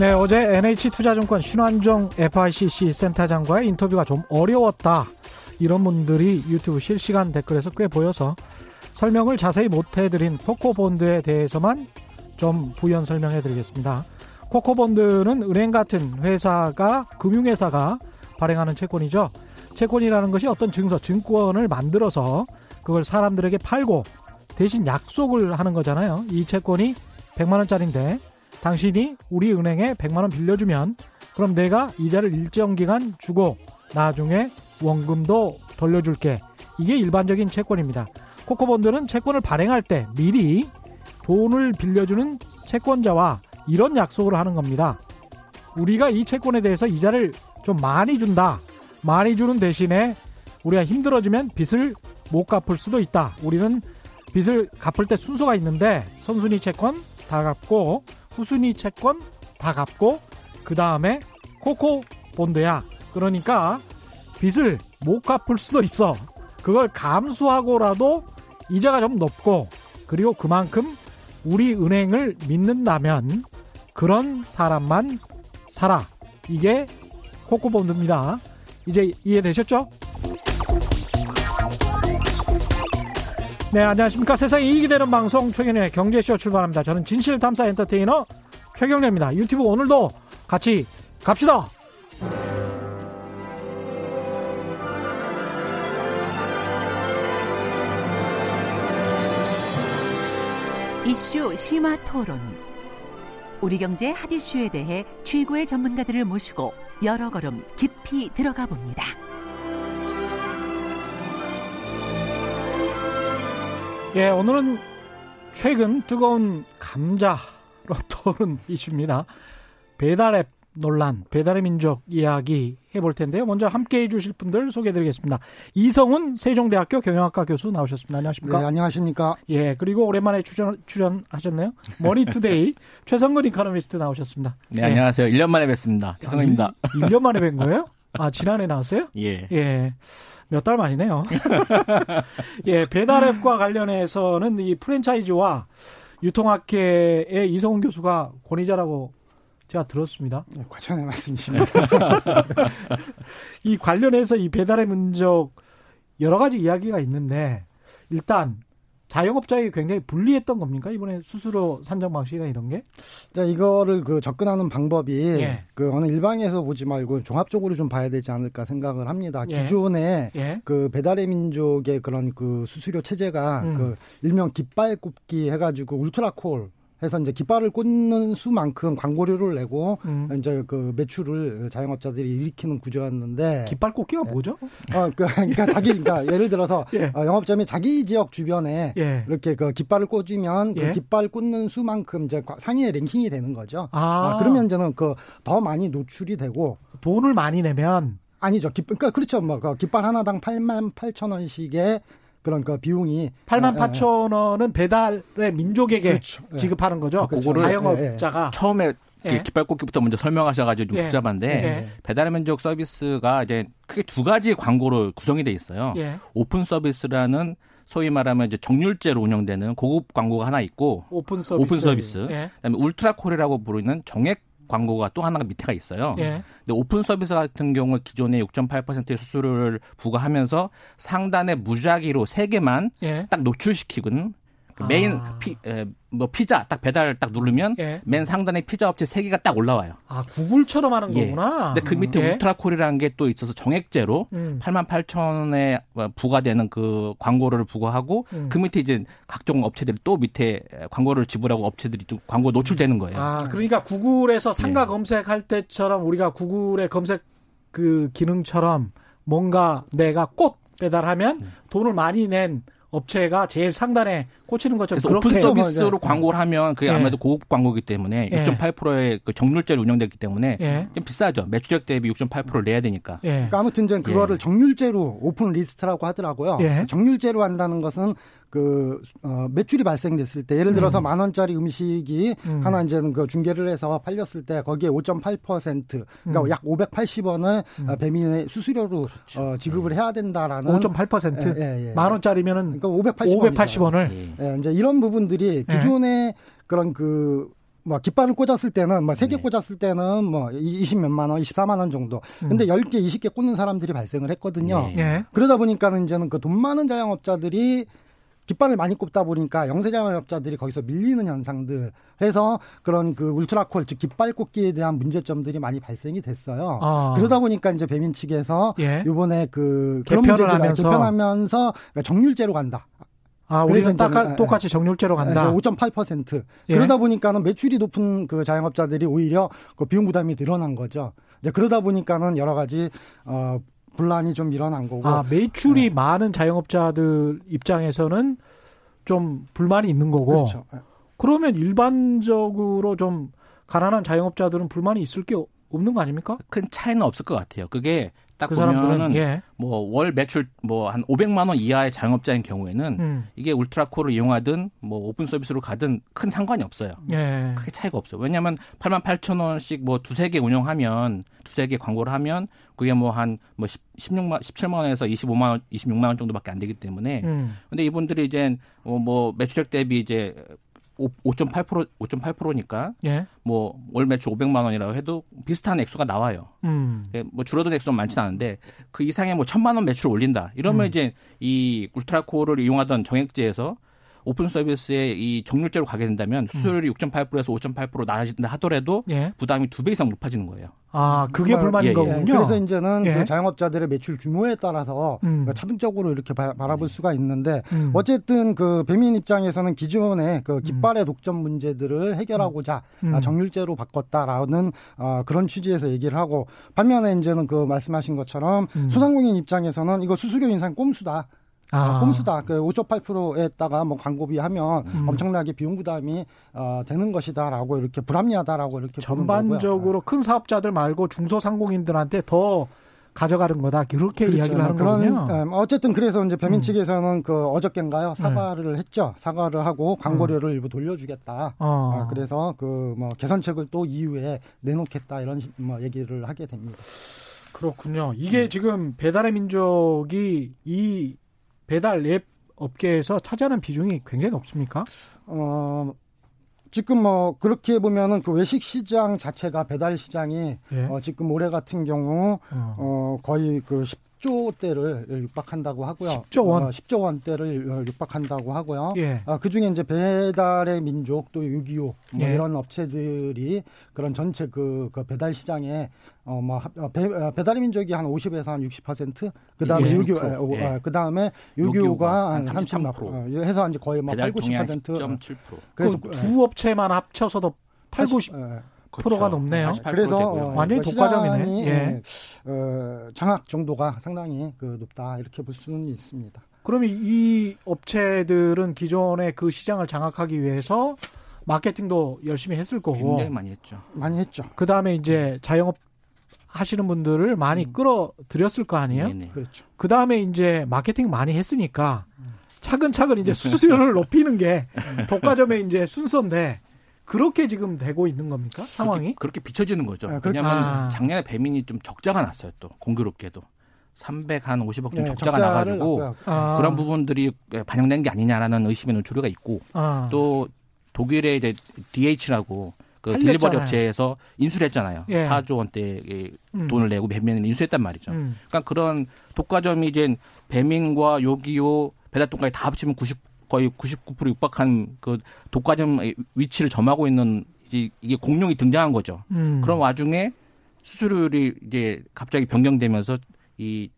네, 어제 NH투자증권 신환종 FICC 센터장과의 인터뷰가 좀 어려웠다. 이런 분들이 유튜브 실시간 댓글에서 꽤 보여서 설명을 자세히 못 해드린 코코본드에 대해서만 좀 부연 설명해 드리겠습니다. 코코본드는 은행 같은 회사가, 금융회사가 발행하는 채권이죠. 채권이라는 것이 어떤 증서, 증권을 만들어서 그걸 사람들에게 팔고 대신 약속을 하는 거잖아요. 이 채권이 100만 원짜리인데 당신이 우리 은행에 100만원 빌려주면 그럼 내가 이자를 일정 기간 주고 나중에 원금도 돌려줄게. 이게 일반적인 채권입니다. 코코본드는 채권을 발행할 때 미리 돈을 빌려주는 채권자와 이런 약속을 하는 겁니다. 우리가 이 채권에 대해서 이자를 좀 많이 준다. 많이 주는 대신에 우리가 힘들어지면 빚을 못 갚을 수도 있다. 우리는 빚을 갚을 때 순서가 있는데 선순위 채권 다 갚고 후순위 채권 다 갚고 그 다음에 코코 본드야. 그러니까 빚을 못 갚을 수도 있어. 그걸 감수하고라도 이자가 좀 높고 그리고 그만큼 우리 은행을 믿는다면 그런 사람만 살아. 이게 코코본드입니다. 이제 이해되셨죠? 네, 안녕하십니까. 세상에 이익이 되는 방송 최경련의 경제쇼 출발합니다. 저는 진실탐사 엔터테이너 최경련입니다. 유튜브 오늘도 같이 갑시다. 이슈 심화 토론. 우리 경제 핫 이슈에 대해 최고의 전문가들을 모시고 여러 걸음 깊이 들어가 봅니다. 예, 오늘은 최근 뜨거운 감자로 떠오른 이슈입니다. 배달앱 논란, 배달의 민족 이야기 해볼 텐데요. 먼저 함께 해주실 분들 소개해드리겠습니다. 이성훈 세종대학교 경영학과 교수 나오셨습니다. 안녕하십니까? 네, 안녕하십니까? 예, 그리고 오랜만에 출연, 출연하셨네요. 머니투데이 최성근 이카노미스트 나오셨습니다. 네, 예. 안녕하세요. 1년 만에 뵙습니다. 최성근입니다. 1년 만에 뵌 거예요? 아, 지난해 나왔어요? 예. 예. 몇 달 만이네요. 예, 배달앱과 관련해서는 이 프랜차이즈와 유통학회의 이성훈 교수가 권위자라고 제가 들었습니다. 네, 과찬의 말씀이십니다. 이 관련해서 이 배달의 민족 여러 가지 이야기가 있는데 일단 자영업자에게 굉장히 불리했던 겁니까 이번에 수수료 산정 방식이나 이런 게? 자 이거를 그 접근하는 방법이 예. 그 어느 일방에서 보지 말고 종합적으로 좀 봐야 되지 않을까 생각을 합니다. 예. 기존에 예. 그 배달의 민족의 그런 그 수수료 체제가 음. 그 일명 깃발 꼽기 해가지고 울트라콜 해서 이제 깃발을 꽂는 수만큼 광고료를 내고 음. 이제 그 매출을 자영업자들이 일으키는 구조였는데 깃발 꽂기가 뭐죠? 어, 그, 그러니까 자기, 그러니까 예를 들어서 예. 어, 영업점이 자기 지역 주변에 예. 이렇게 그 깃발을 꽂으면 예. 그 깃발 꽂는 수만큼 이제 과- 상위에 랭킹이 되는 거죠. 아. 그러면 이제는 그 더 많이 노출이 되고 돈을 많이 내면 아니죠. 깃, 그러니까 그렇죠. 뭐그 깃발 하나당 8만 8천 원씩의 그런 그 비용이 8만 예, 8천 원은 배달의 민족에게 그렇죠. 예. 지급하는 거죠. 그렇죠. 그거를- 자영업자가 처음에 예. 그 깃발 꽂기부터 먼저 설명하셔가지고 예. 복잡한데 예. 배달의 민족 서비스가 이제 크게 두 가지 광고로 구성이 돼 있어요. 예. 오픈 서비스라는 소위 말하면 이제 정률제로 운영되는 고급 광고가 하나 있고 오픈 서비스. 오픈 서비스. 예. 그다음에 울트라 콜이라고 부르는 정액 광고가 또 하나가 밑에가 있어요. 예. 근데 오픈 서비스 같은 경우 기존에 6.8%의 수수료를 부과하면서 상단에 무작위로 세 개만 예. 딱 노출시키거든. 그 메인 아. 피, 에, 뭐 피자 딱 배달 딱 누르면 예. 맨 상단에 피자 업체 세 개가 딱 올라와요. 아, 구글처럼 하는 예. 거구나. 근데 그 밑에 예. 울트라콜이라는 게 또 있어서 정액제로 음. 8만 8천에 부과되는 그 광고를 부과하고 음. 그 밑에 이제 각종 업체들이 또 밑에 광고를 지불하고 업체들이 또 광고 노출되는 거예요. 아, 그러니까 구글에서 상가 예. 검색할 때처럼 우리가 구글의 검색 그 기능처럼 뭔가 내가 꽃 배달하면 돈을 많이 낸 업체가 제일 상단에 꽂히는 것처럼 그래서 오픈 서비스로 뭐, 네. 광고를 하면 그게 예. 아무래도 고급 광고이기 때문에 예. 6.8%의 그 정률제로 운영됐기 때문에 예. 좀 비싸죠. 매출액 대비 6.8%를 내야 되니까. 예. 그러니까 아무튼 이제 그거를 예. 정률제로 오픈 리스트라고 하더라고요. 예. 정률제로 한다는 것은 그 어, 매출이 발생됐을 때 예를 들어서 만 원짜리 음식이 음. 하나 이제는 그 중계를 해서 팔렸을 때 거기에 5.8% 그러니까 음. 약 580원을 어, 배민의 수수료로 어, 지급을 해야 된다라는 5.8% 예, 예, 예. 만 원짜리면은 그러니까 580원 580원을 예. 예, 이제 이런 부분들이 예. 기존의 그런 그뭐 깃발을 꽂았을 때는 뭐 3개 네. 꽂았을 때는 뭐 20몇만 원, 24만 원 정도. 근데 10개, 20개 꽂는 사람들이 발생을 했거든요. 네. 예. 그러다 보니까는 이제는 그 돈 많은 자영업자들이 깃발을 많이 꼽다 보니까 영세 자영업자들이 거기서 밀리는 현상들. 그래서 그런 그 울트라콜 즉 깃발 꽂기에 대한 문제점들이 많이 발생이 됐어요. 아. 그러다 보니까 이제 배민 측에서 예. 이번에 그 그런 개편을 문제들 하면서. 개편하면서 정률제로 간다. 아, 우리는 이제는, 똑같, 예, 똑같이 정률제로 간다. 5.8%. 예. 그러다 보니까는 매출이 높은 그 자영업자들이 오히려 그 비용 부담이 늘어난 거죠. 이제 그러다 보니까는 여러 가지 어 분란이 좀 일어난 거고. 아, 매출이 네. 많은 자영업자들 입장에서는 좀 불만이 있는 거고. 그렇죠. 그러면 일반적으로 좀 가난한 자영업자들은 불만이 있을 게 없는 거 아닙니까? 큰 차이는 없을 것 같아요. 그게 딱 그 보면은 예. 뭐 월 매출 뭐 한 500만 원 이하의 자영업자인 경우에는 음. 이게 울트라콜을 이용하든 뭐 오픈 서비스로 가든 큰 상관이 없어요. 예. 크게 차이가 없어요. 왜냐하면 8만 8천 원씩 뭐 두세 개 운영하면 두세 개 광고를 하면 그게 뭐 한 뭐 16만 17만 원에서 25만 원, 26만 원 정도밖에 안 되기 때문에 음. 근데 이분들이 이제 어, 뭐 매출액 대비 이제 5.8% 5.8%니까 예. 뭐 월 매출 500만 원이라고 해도 비슷한 액수가 나와요. 음. 예, 뭐 줄어든 액수는 많지는 않은데 그 이상의 뭐 천만 원 매출 올린다. 이러면 음. 이제 이 울트라코를 이용하던 정액제에서 오픈 서비스에 이 정률제로 가게 된다면 수수료율이 6.8%에서 5.8% 나아진다 하더라도 예. 부담이 두 배 이상 높아지는 거예요. 아, 그게 불만인 예, 예. 거군요. 그래서 이제는 예. 그 자영업자들의 매출 규모에 따라서 음. 차등적으로 이렇게 바, 라볼 수가 있는데 음. 어쨌든 그 배민 입장에서는 기존의 그 깃발의 독점 문제들을 해결하고자 음. 아, 정률제로 바꿨다라는 어, 그런 취지에서 얘기를 하고 반면에 이제는 그 말씀하신 것처럼 음. 소상공인 입장에서는 이거 수수료 인상 꼼수다. 아. 꼼수다. 그 5.8%에다가 뭐 광고비 하면 음. 엄청나게 비용 부담이 어, 되는 것이다라고 이렇게 불합리하다라고 이렇게. 전반적으로 큰 사업자들 말고 중소상공인들한테 더 가져가는 거다. 그렇게 그렇죠. 이야기를 하는 그런, 거군요. 음, 어쨌든 그래서 이제 배민 음. 측에서는 그 어저께인가요 사과를 했죠. 사과를 하고 광고료를 일부 돌려주겠다. 어. 아, 그래서 그 뭐 개선책을 또 이후에 내놓겠다 이런 시- 뭐 얘기를 하게 됩니다. 그렇군요. 이게 음. 지금 배달의 민족이 이 배달 앱 업계에서 차지하는 비중이 굉장히 높습니까? 어 지금 뭐 그렇게 보면은 그 외식 시장 자체가 배달 시장이 예. 어, 지금 올해 같은 경우 어. 어 거의 그 10 조 대를 육박한다고 하고요. 10조 원? 어, 10조 원대를 육박한다고 하고요. 예. 아, 그 중에 이제 배달의 민족 또 유기요 뭐 예. 이런 업체들이 그런 전체 그, 그 배달 시장에 어뭐 배, 어, 배달의 민족이 한 50에서 한 60%, 그다음에 예, 유기요, 60%. 예, 어, 예. 어, 그다음에 유기요가 유기요가 한한 30몇 33%. 어, 해서 이제 거의 뭐 8, 배달 통행 90%. 10.7%. 그래서 그 두 업체만 합쳐서도 8, 90 예. 프로가 높네요. 88% 그래서 되고요. 어, 완전히 그 독과점이네. 예. 어, 장악 정도가 상당히 그 높다 이렇게 볼 수는 있습니다. 그러면 이 업체들은 기존의 그 시장을 장악하기 위해서 마케팅도 열심히 했을 거고 굉장히 많이 했죠. 많이 했죠. 그 다음에 이제 자영업 하시는 분들을 많이 음. 끌어들였을 거 아니에요? 네네. 그렇죠. 그 다음에 이제 마케팅 많이 했으니까 차근차근 이제 수수료를 높이는 게 독과점의 이제 순서인데 그렇게 지금 되고 있는 겁니까? 상황이? 그렇게, 그렇게 비춰지는 거죠. 아, 그렇- 왜냐하면 아. 작년에 배민이 좀 적자가 났어요. 또 공교롭게도 300한 50억 좀 네, 적자가 나가지고. 아, 그런 부분들이 반영된 게 아니냐라는 의심의 노출가 있고 아, 또 독일의 이제 DH라고 그. 딜리버리 업체에서 인수를 했잖아요. 예. 4조 원대의 음. 돈을 내고 배민을 인수했단 말이죠. 음. 그러니까 그런 독과점이 이제 배민과 요기요 배달통까지 다 합치면 90 거의 99% 육박한 그 독과점 위치를 점하고 있는 이제 이게 공룡이 등장한 거죠. 음. 그런 와중에 수수료율이 이제 갑자기 변경되면서 이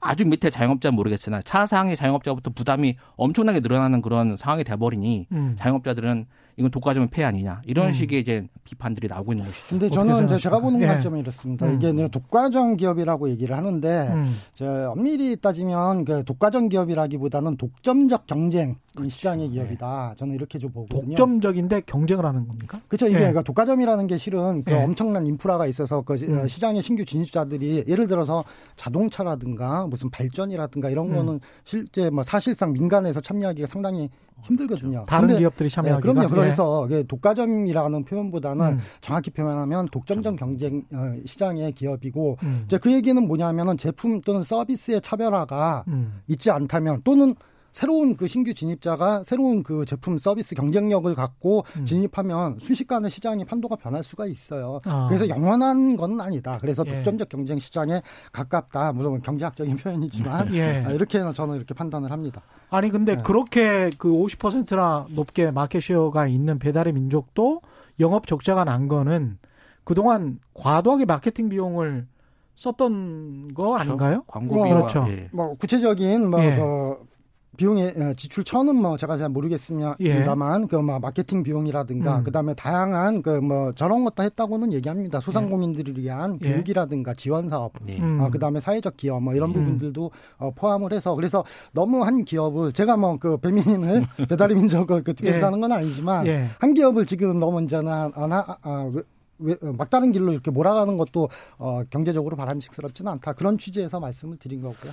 아주 밑에 자영업자 는 모르겠으나 차상의 자영업자부터 부담이 엄청나게 늘어나는 그런 상황이 돼버리니 음. 자영업자들은 이건 독과점의 폐해 아니냐 이런 음. 식의 이제 비판들이 나오고 있는 것이죠. 근데 저는 이제 생각하십니까? 제가 보는 예. 관점이 이렇습니다. 음. 이게 독과점 기업이라고 얘기를 하는데 음. 저 엄밀히 따지면 그 독과점 기업이라기보다는 독점적 경쟁 시장의 네. 기업이다. 저는 이렇게 좀 보거든요. 독점적인데 경쟁을 하는 겁니까? 그렇죠. 이게 예. 그러니까 독과점이라는 게 실은 그 예. 엄청난 인프라가 있어서 그 시- 음. 시장의 신규 진입자들이 예를 들어서 자동차라든가 무슨 발전이라든가 이런 음. 거는 실제 뭐 사실상 민간에서 참여하기가 상당히 힘들거든요. 다른 근데 기업들이 네, 참여하기가 그럼요. 예. 그래서 이게 독과점이라는 표현보다는 음. 정확히 표현하면 독점적 경쟁 어, 시장의 기업이고 음. 이제 그 얘기는 뭐냐면은 제품 또는 서비스의 차별화가 음. 있지 않다면 또는 새로운 그 신규 진입자가 새로운 그 제품 서비스 경쟁력을 갖고 음. 진입하면 순식간에 시장이 판도가 변할 수가 있어요. 아. 그래서 영원한 건 아니다. 그래서 예. 독점적 경쟁 시장에 가깝다. 물론 경제학적인 표현이지만 예. 아, 이렇게는 저는 이렇게 판단을 합니다. 아니 근데 네. 그렇게 그 50%나 높게 마켓쉐어가 있는 배달의 민족도 영업 적자가 난 거는 그동안 과도하게 마케팅 비용을 썼던 거 아닌가요? 광고 어, 비용 그렇죠. 예. 뭐 구체적인 뭐 예. 그 비용의 어, 지출 천은 뭐 제가 잘 모르겠습니다만 그뭐 마케팅 비용이라든가 음. 그다음에 다양한 그 뭐 저런 것도 했다고는 얘기합니다. 소상공인들을 위한 예. 교육이라든가 지원 사업 예. 음. 어, 그다음에 사회적 기업 뭐 이런 음. 부분들도 어, 포함을 해서 그래서 너무 한 기업을 제가 뭐 그 배민을 배달의 민족을 그 특별히 예. 하는 건 아니지만 예. 한 기업을 지금 너무 이제나 아, 아, 왜, 왜, 어, 막다른 길로 이렇게 몰아가는 것도 어, 경제적으로 바람직스럽지는 않다 그런 취지에서 말씀을 드린 거고요.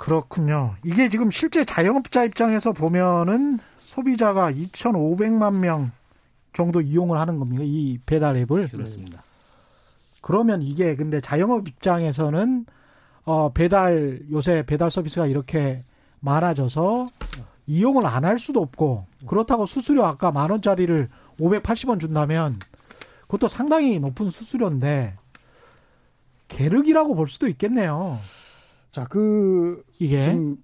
그렇군요. 이게 지금 실제 자영업자 입장에서 보면은 소비자가 2,500만 명 정도 이용을 하는 겁니까? 이 배달 앱을. 그렇습니다. 그러면 이게 근데 자영업 입장에서는 어 배달 요새 배달 서비스가 이렇게 많아져서 이용을 안 할 수도 없고 그렇다고 수수료 아까 만 원짜리를 580원 준다면 그것도 상당히 높은 수수료인데 계륵이라고 볼 수도 있겠네요. 자, 그 이게 지금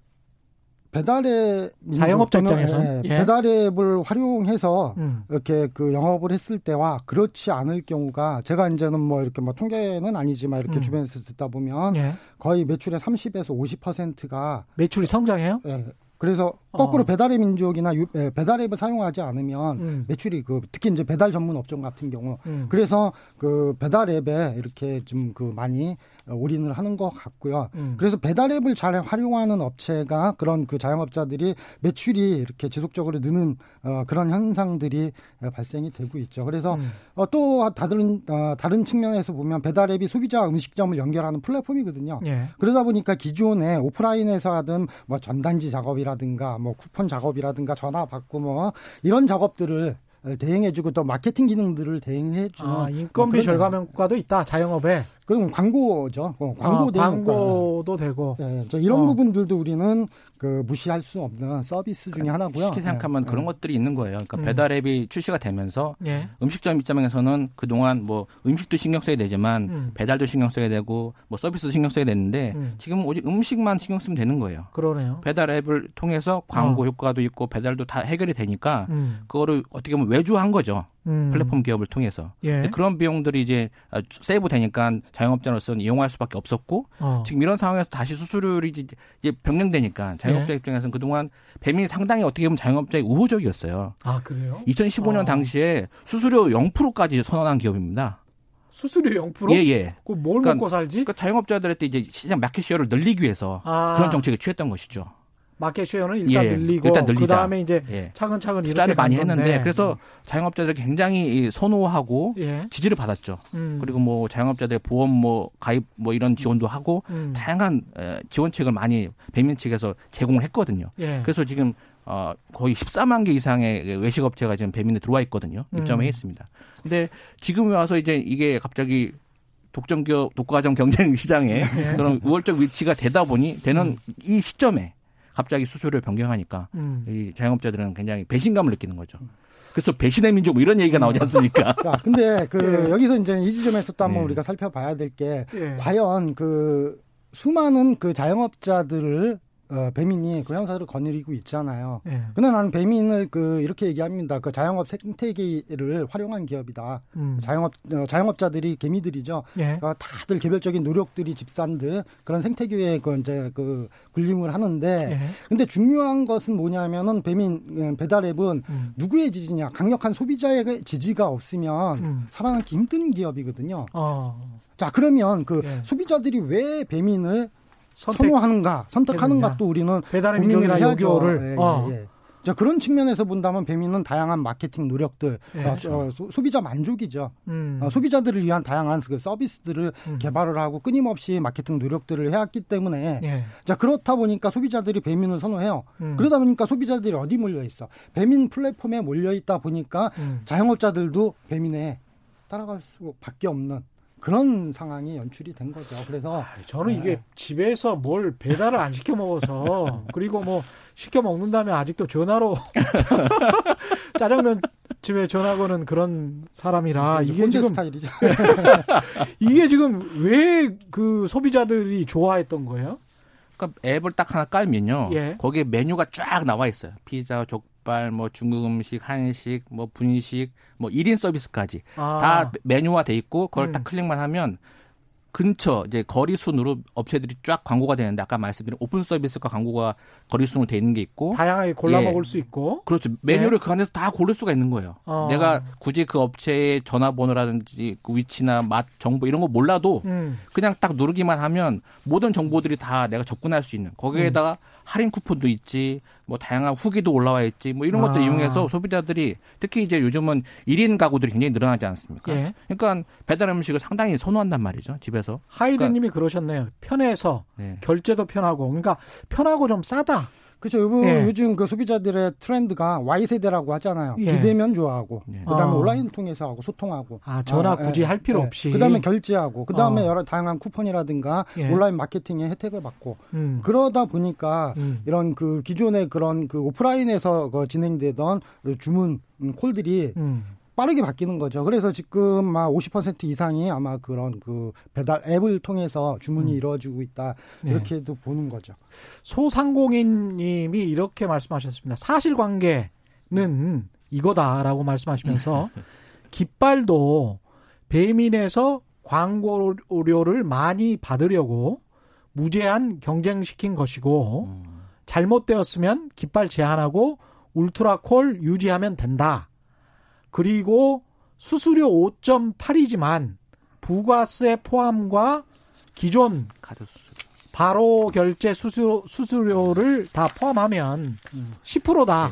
배달의 자영업자 입장에서? 예, 예. 배달 앱을 활용해서 음, 이렇게 그 영업을 했을 때와 그렇지 않을 경우가 제가 이제는 뭐 이렇게 뭐 통계는 아니지만 이렇게 음. 주변에서 듣다 보면 예. 거의 매출의 30에서 50%가 매출이 성장해요? 예. 그래서 거꾸로 어. 배달의 민족이나 유- 예, 배달앱을 사용하지 않으면 음. 매출이 그 특히 이제 배달 전문 업종 같은 경우 음. 그래서 그 배달앱에 이렇게 좀 그 많이 어, 올인을 하는 것 같고요. 음. 그래서 배달앱을 잘 활용하는 업체가 그런 그 자영업자들이 매출이 이렇게 지속적으로 느는 어, 그런 현상들이 어, 발생이 되고 있죠. 그래서 음. 어, 또 다른 어, 다른 측면에서 보면 배달앱이 소비자 음식점을 연결하는 플랫폼이거든요. 예. 그러다 보니까 기존에 오프라인에서 하던 뭐 전단지 작업이라든가 뭐 쿠폰 작업이라든가 전화 받고 뭐 이런 작업들을 어, 대행해주고 또 마케팅 기능들을 대행해주는 아, 인건비 그런- 절감 효과도 있다. 자영업에. 그럼 광고죠. 어, 광고 아, 대행 효과. 광고도 되고. 예, 저 이런 어. 부분들도 우리는 그 무시할 수 없는 서비스 중에 하나고요. 쉽게 생각하면 예, 그런 예. 것들이 있는 거예요. 그러니까 음. 배달 앱이 출시가 되면서 예. 음식점 입장에서는 그동안 뭐 음식도 신경 써야 되지만 음. 배달도 신경 써야 되고 뭐 서비스도 신경 써야 되는데 음. 지금 오직 음식만 신경 쓰면 되는 거예요. 그러네요. 배달 앱을 통해서 광고 효과도 있고 배달도 다 해결이 되니까 음. 그거를 어떻게 보면 외주한 거죠. 음. 플랫폼 기업을 통해서. 예. 그런 비용들이 이제 아, 세이브 되니까 자영업자로서는 이용할 수밖에 없었고 어. 지금 이런 상황에서 다시 수수료율이 이제- 이제 변경되니까 자영업자 예. 입장에서는 그동안 뱀이 상당히 어떻게 보면 자영업자의 우호적이었어요. 아, 그래요? 2015년 어. 당시에 수수료 0%까지 선언한 기업입니다. 수수료 0%? 예, 예. 그뭘 그러니까- 먹고 살지? 그러니까 자영업자들한테 이제 시장 마켓 시어를 늘리기 위해서 아, 그런 정책을 취했던 것이죠. 마켓 쉐어는 일단 예, 늘리고 일단 늘리자. 그다음에 이제 예. 차근차근 투자를 많이. 했는데 그래서 자영업자들이 굉장히 이 선호하고 예. 지지를 받았죠. 음. 그리고 뭐 자영업자들의 보험 뭐 가입 뭐 이런 지원도 하고 음. 다양한 에, 지원책을 많이 배민 측에서 제공을 했거든요. 예. 그래서 지금 어, 거의 14만 개 이상의 외식업체가 지금 배민에 들어와 있거든요. 입점해 음. 있습니다. 근데 지금 와서 이제 이게 갑자기 독점기업 독과점 경쟁 시장에 예. 그런 우월적 위치가 되다 보니 되는 이 시점에 갑자기 수수료를 변경하니까 음. 이 자영업자들은 굉장히 배신감을 느끼는 거죠. 그래서 배신의 민족 뭐 이런 얘기가 나오지 않습니까? 자, 근데 그 예. 여기서 이제 이 지점에서 또 한번 네. 우리가 살펴봐야 될게 예. 과연 그 수많은 그 자영업자들을 어, 배민이 그 형사를 거느리고 있잖아요. 예. 근데 나는 배민을 그 이렇게 얘기합니다. 그 자영업 생태계를 활용한 기업이다. 음. 자영업 어, 자영업자들이 개미들이죠. 예. 어, 다들 개별적인 노력들이 집산들 그런 생태계에 그 이제 그 군림을 하는데 예. 근데 중요한 것은 뭐냐면은 배민 어, 배달앱은 음. 누구의 지지냐 강력한 소비자의 지지가 없으면 음. 살아남기 힘든 기업이거든요. 어. 자 그러면 그 예. 소비자들이 왜 배민을 선택 선호하는가 선택하는가. 또 우리는 배달의 해야죠. 요교를 예, 예, 어. 예. 자 그런 측면에서 본다면 배민은 다양한 마케팅 노력들 예. 어, 소- 소, 소비자 만족이죠. 음. 어, 소비자들을 위한 다양한 그 서비스들을 음. 개발을 하고 끊임없이 마케팅 노력들을 해왔기 때문에 예. 자 그렇다 보니까 소비자들이 배민을 선호해요. 음. 그러다 보니까 소비자들이 어디 몰려 있어? 배민 플랫폼에 몰려 있다 보니까 음. 자영업자들도 배민에 따라갈 수밖에 없는 그런 상황이 연출이 된 거죠. 그래서 아, 저는 이게 집에서 뭘 배달을 안 시켜 먹어서 그리고 뭐 시켜 먹는다면 아직도 전화로 짜장면 집에 전화 거는 그런 사람이라 이게 혼자 지금 스타일이죠. 이게 지금 왜 그 소비자들이 좋아했던 거예요? 그러니까 앱을 딱 하나 깔면요. 예. 거기에 메뉴가 쫙 나와 있어요. 피자, 족발, 뭐 중국 음식, 한식, 뭐 분식, 뭐 1인 서비스까지 아, 다 메뉴화 돼 있고 그걸 음. 딱 클릭만 하면 근처 이제 거리 순으로 업체들이 쫙 광고가 되는데 아까 말씀드린 오픈 서비스가 광고가 거리 순으로 돼 있는 게 있고 다양하게 골라 예. 먹을 수 있고 그렇죠. 메뉴를 그 안에서 다 고를 수가 있는 거예요. 어. 내가 굳이 그 업체의 전화번호라든지 그 위치나 맛 정보 이런 거 몰라도 음, 그냥 딱 누르기만 하면 모든 정보들이 다 내가 접근할 수 있는 거기에다가 음. 할인 쿠폰도 있지 뭐 다양한 후기도 올라와 있지 뭐 이런 것들 아. 이용해서 소비자들이 특히 이제 요즘은 1인 가구들이 굉장히 늘어나지 않습니까? 예. 그러니까 배달 음식을 상당히 선호한단 말이죠 집에서. 하이드님이 그러셨네요. 편해서 네. 결제도 편하고 그러니까 편하고 좀 싸다. 그렇죠. 요즘, 예. 요즘 그 소비자들의 트렌드가 Y 세대라고 하잖아요. 예. 비대면 좋아하고, 예. 그다음에 어. 온라인 통해서 하고 소통하고, 아 전화 어, 굳이 예, 할 필요 예. 없이. 그다음에 결제하고, 그다음에 어. 여러 다양한 쿠폰이라든가 예. 온라인 마케팅의 혜택을 받고, 음, 그러다 보니까 음. 이런 그 기존의 그런 그 오프라인에서 그 진행되던 주문 음, 콜들이 음. 빠르게 바뀌는 거죠. 그래서 지금 막 50% 이상이 아마 그런 그 배달 앱을 통해서 주문이 음. 이루어지고 있다 네. 이렇게도 보는 거죠. 소상공인님이 이렇게 말씀하셨습니다. 사실관계는 이거다라고 말씀하시면서 깃발도 배민에서 광고료를 많이 받으려고 무제한 경쟁시킨 것이고 잘못되었으면 깃발 제한하고 울트라콜 유지하면 된다. 그리고 수수료 5.8이지만 부가세 포함과 기존 카드 수수료. 바로 결제 수수료, 수수료를 다 포함하면 10%다.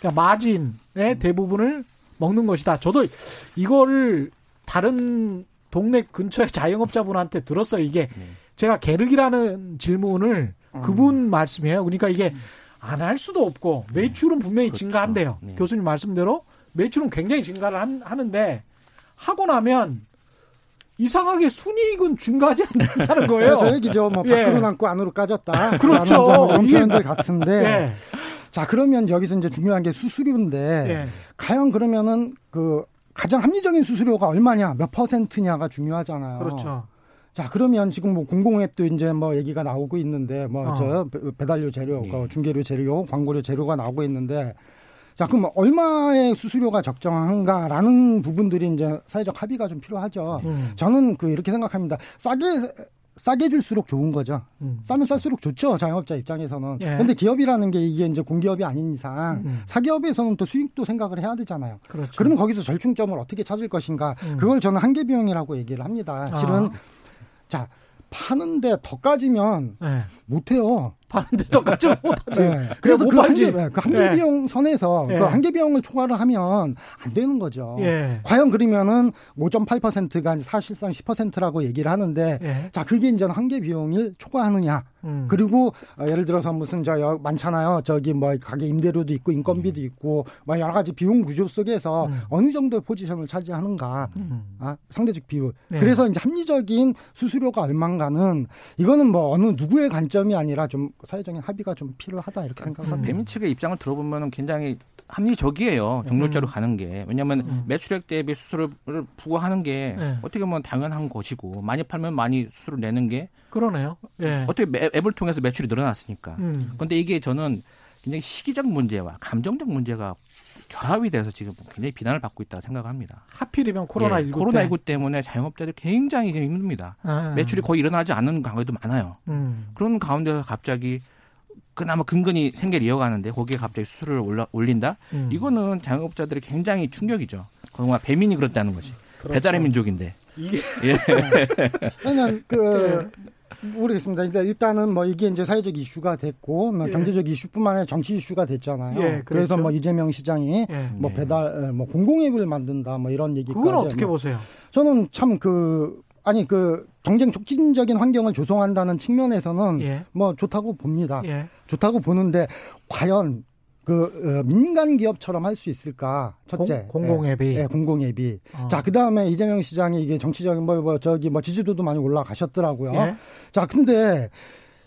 그러니까 마진의 대부분을 먹는 것이다. 저도 이거를 다른 동네 근처의 자영업자분한테 들었어요. 이게 네. 제가 계륵이라는 질문을 그분 말씀이에요. 그러니까 이게 안 할 수도 없고 매출은 분명히 그렇죠. 증가한대요. 네. 교수님 말씀대로 매출은 굉장히 증가를 한- 하는데 하고 나면 이상하게 순이익은 증가하지 않는다는 거예요. 저 얘기죠. 뭐 예. 밖으로 남고 안으로 까졌다. 그렇죠. 이런 표현들 같은데. 예. 자 그러면 여기서 이제 중요한 게 수수료인데 예. 과연 그러면은 그 가장 합리적인 수수료가 얼마냐, 몇 퍼센트냐가 중요하잖아요. 그렇죠. 자 그러면 지금 뭐 공공앱도 이제 뭐 얘기가 나오고 있는데 뭐 어. 저 배달료 재료, 네. 그 중개료 재료, 광고료 재료가 나오고 있는데 자 그럼 얼마의 수수료가 적정한가라는 부분들이 이제 사회적 합의가 좀 필요하죠. 음. 저는 그 이렇게 생각합니다. 싸게 싸게 줄수록 좋은 거죠. 음. 싸면 쌀수록 좋죠. 자영업자 입장에서는. 예. 근데 기업이라는 게 이게 이제 공기업이 아닌 이상 음. 사기업에서는 또 수익도 생각을 해야 되잖아요. 그렇죠. 그러면 거기서 절충점을 어떻게 찾을 것인가? 음. 그걸 저는 한계 비용이라고 얘기를 합니다. 실은 아. 자 파는데 더 까지면 예. 못 해요. 파는데 똑같이 못하지. 네. 그래서 못 그 팔지. 한계, 네, 그 한계 예. 비용 선에서 예. 그 한계 비용을 초과를 하면 안 되는 거죠. 예. 과연 그러면은 5.8%가 사실상 10%라고 얘기를 하는데 예. 자 그게 이제 한계 비용을 초과하느냐 음. 그리고 어, 예를 들어서 무슨 저 여- 많잖아요 저기 뭐 가게 임대료도 있고 인건비도 있고 뭐 여러 가지 비용 구조 속에서 음. 어느 정도의 포지션을 차지하는가 음. 아, 상대적 비율 네. 그래서 이제 합리적인 수수료가 얼만가는 이거는 뭐 어느 누구의 관점이 아니라 좀 사회적인 합의가 좀 필요하다 이렇게 생각합니다. 배민 측의 입장을 들어보면 굉장히 합리적이에요. 경로자로 가는 게. 왜냐하면 음. 매출액 대비 수수료를 부과하는 게 네. 어떻게 보면 당연한 것이고 많이 팔면 많이 수수료 내는 게 그러네요. 예. 어떻게 매- 앱을 통해서 매출이 늘어났으니까. 음. 그런데 이게 저는 굉장히 시기적 문제와 감정적 문제가 결합이 돼서 지금 굉장히 비난을 받고 있다고 생각합니다. 하필이면 코로나 19 예, 코로나 19 때문에 자영업자들이 굉장히 힘듭니다. 아. 매출이 거의 일어나지 않는 경우도 많아요. 음. 그런 가운데서 갑자기 그나마 근근히 생계를 이어가는데 거기에 갑자기 수수료를 올라, 올린다? 음. 이거는 자영업자들이 굉장히 충격이죠. 그동안 배민이 그렇다는 거지. 그렇죠. 배달의 민족인데. 이게 예. 그냥 그 모르겠습니다. 일단 일단은 뭐 이게 이제 사회적 이슈가 됐고 뭐 예. 경제적 이슈뿐만 아니라 정치 이슈가 됐잖아요. 예, 그렇죠. 그래서 뭐 이재명 시장이 예. 뭐 네. 배달 에, 뭐 공공앱을 만든다 뭐 이런 얘기까지 그건 어떻게 뭐 보세요? 저는 참그 아니 그 경쟁 촉진적인 환경을 조성한다는 측면에서는 예. 뭐 좋다고 봅니다. 예. 좋다고 보는데 과연 그 어, 민간 기업처럼 할 수 있을까? 첫째. 공, 공 앱이. 예, 공공 앱이. 어. 자, 그다음에 이재명 시장이 이게 정치적인 뭐, 뭐 저기 뭐 지지도도 많이 올라가셨더라고요. 예. 자, 근데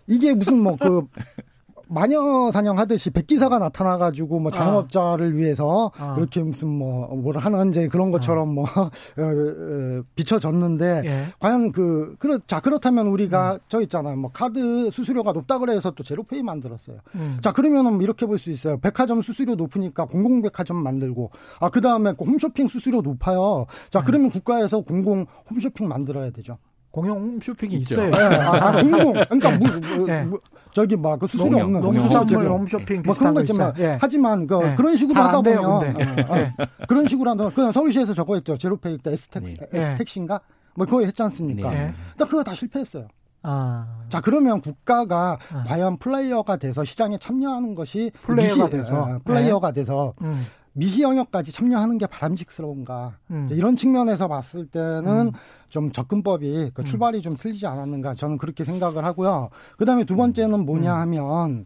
이게 무슨 뭐 그 마녀 사냥하듯이 백기사가 나타나가지고 뭐 자영업자를 위해서 아. 이렇게 무슨 뭐뭘 하는 이제 그런 것처럼 뭐 어, 어, 비춰졌는데 예. 과연 그 그렇 자 그렇다면 우리가 저 있잖아요 뭐 카드 수수료가 높다 그래서 또 제로페이 만들었어요. 음. 자 그러면은 이렇게 볼 수 있어요. 백화점 수수료 높으니까 공공백화점 만들고 아그 다음에 홈쇼핑 수수료 높아요. 자 음. 그러면 국가에서 공공 홈쇼핑 만들어야 되죠. 공용 홈쇼핑이 있죠. 있어요. 예, 아, 아, 공공 그러니까 뭐, 뭐, 예. 뭐, 저기 뭐그 수수료 농협, 없는 농수산물 홈쇼핑. 홈쇼핑 뭐 비슷한 그런 거 있어요. 예. 하지만 그 예. 그런 식으로 하다 돼요, 보면. 어, 예. 그런 식으로 보면 그냥 서울시에서 저거 했죠 제로페이 때 에스텍 네. 에스텍신가 뭐 그거 했지 않습니까? 예. 딱 그거 다 실패했어요. 아. 자 그러면 국가가 아. 과연 플레이어가 돼서 시장에 참여하는 것이 플레이어가 미시- 돼서. 어, 플레이어가 돼서 음. 미시 영역까지 참여하는 게 바람직스러운가 음. 이런 측면에서 봤을 때는 음. 좀 접근법이 그 출발이 좀 틀리지 않았는가 저는 그렇게 생각을 하고요. 그다음에 두 번째는 뭐냐 하면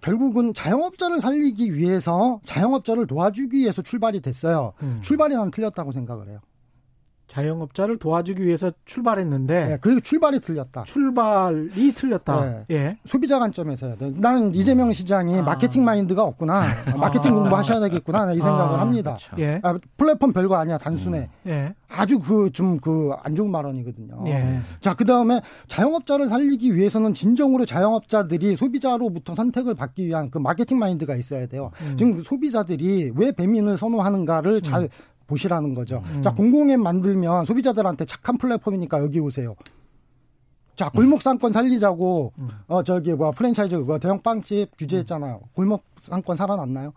결국은 자영업자를 살리기 위해서 자영업자를 도와주기 위해서 출발이 됐어요. 음. 출발이 난 틀렸다고 생각을 해요. 자영업자를 도와주기 위해서 출발했는데 네, 그 출발이 틀렸다. 출발이 틀렸다. 네. 예. 소비자 관점에서요. 나는 이재명 시장이 아. 마케팅 마인드가 없구나. 마케팅 아. 공부하셔야 되겠구나. 이 생각을 아, 합니다. 그렇죠. 예. 아, 플랫폼 별거 아니야. 단순해. 예. 아주 그 좀 그 안 좋은 발언이거든요. 예. 자, 그 다음에 자영업자를 살리기 위해서는 진정으로 자영업자들이 소비자로부터 선택을 받기 위한 그 마케팅 마인드가 있어야 돼요. 음. 지금 그 소비자들이 왜 배민을 선호하는가를 잘 보시라는 거죠. 음. 자, 공공앱 만들면 소비자들한테 착한 플랫폼이니까 여기 오세요. 자, 골목 상권 살리자고, 음. 어, 저기, 뭐, 프랜차이즈, 그거 대형 빵집 규제했잖아요. 골목 상권 살아났나요?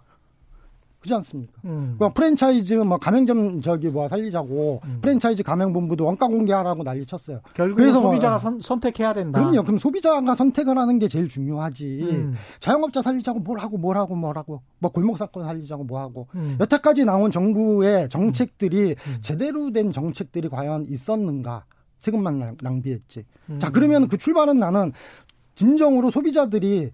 그렇지 않습니까? 음. 그 프랜차이즈 뭐 가맹점 저기 뭐 살리자고 음. 프랜차이즈 가맹본부도 원가 공개하라고 난리 쳤어요. 결국 그래서 소비자가 뭐- 선, 선택해야 된다. 그럼요. 그럼 소비자가 선택을 하는 게 제일 중요하지. 음. 자영업자 살리자고 뭘 하고 뭘 하고 뭘 하고 뭐 골목 사건 살리자고 뭐 하고 음. 여태까지 나온 정부의 정책들이 음. 제대로 된 정책들이 과연 있었는가? 세금만 낭- 낭비했지. 음. 자 그러면 그 출발은 나는 진정으로 소비자들이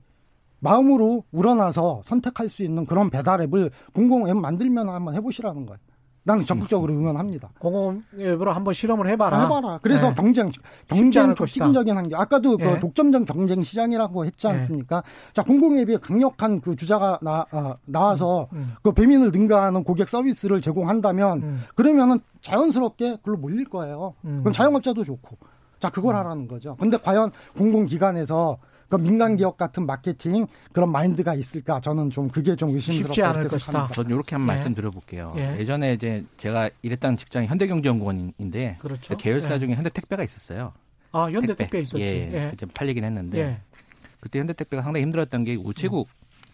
마음으로 우러나서 선택할 수 있는 그런 배달 앱을 공공 앱 만들면 한번 해보시라는 거예요. 나는 적극적으로 응원합니다. 공공 앱으로 한번 실험을 해봐라. 해봐라. 그래서 네. 경쟁, 경쟁. 촉진적인 환경. 아까도 예. 그 독점적 경쟁 시장이라고 했지 예. 않습니까? 자, 공공 앱이 강력한 그 주자가 나, 아, 나와서 음. 그 배민을 능가하는 고객 서비스를 제공한다면 음. 그러면은 자연스럽게 그걸로 몰릴 거예요. 음. 그럼 자영업자도 좋고. 자, 그걸 하라는 거죠. 근데 과연 공공기관에서 그 민간 기업 같은 마케팅 그런 마인드가 있을까? 저는 좀 그게 좀 의심스럽다. 쉽지 않을 것이다. 저는 이렇게 한 예. 말씀 드려볼게요. 예. 예. 전에 이제 제가 일했던 직장이 현대경제연구원인데 그렇죠. 계열사 예. 중에 현대택배가 있었어요. 아, 현대 택배. 택배 있었지. 예, 예. 이제 팔리긴 했는데 예. 그때 현대택배가 상당히 힘들었던 게 우체국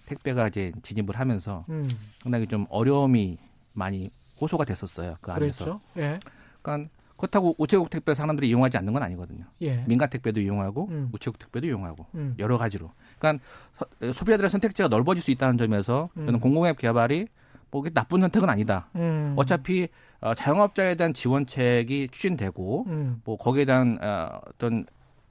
택배가 이제 진입을 하면서 음. 상당히 좀 어려움이 많이 호소가 됐었어요. 그 안에서. 그렇죠. 예. 그러니까 그렇다고 우체국 택배 사람들이 이용하지 않는 건 아니거든요. 예. 민간 택배도 이용하고 음. 우체국 택배도 이용하고 음. 여러 가지로. 그러니까 서- 소비자들의 선택지가 넓어질 수 있다는 점에서 음. 저는 공공앱 개발이 뭐 나쁜 선택은 아니다. 음. 어차피 어, 자영업자에 대한 지원책이 추진되고 음. 뭐 거기에 대한 어, 어떤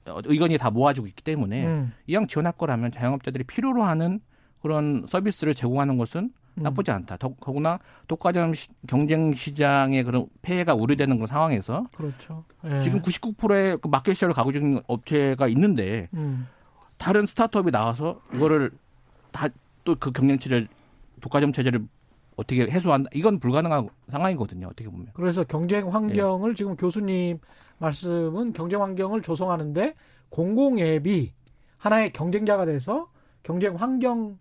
어, 의견이 다 모아지고 있기 때문에 음. 이왕 지원할 거라면 자영업자들이 필요로 하는 그런 서비스를 제공하는 것은 음. 나쁘지 않다. 더, 더구나 독과점 시- 경쟁 시장의 그런 폐해가 우려되는 그런 상황에서 그렇죠. 예. 지금 99%의 그 마켓시어를 가지고 있는 업체가 있는데 음. 다른 스타트업이 나와서 이거를 다 또 그 경쟁체를 독과점 체제를 어떻게 해소한다? 이건 불가능한 상황이거든요. 어떻게 보면. 그래서 경쟁 환경을 예. 지금 교수님 말씀은 경쟁 환경을 조성하는데 공공 앱이 하나의 경쟁자가 돼서 경쟁 환경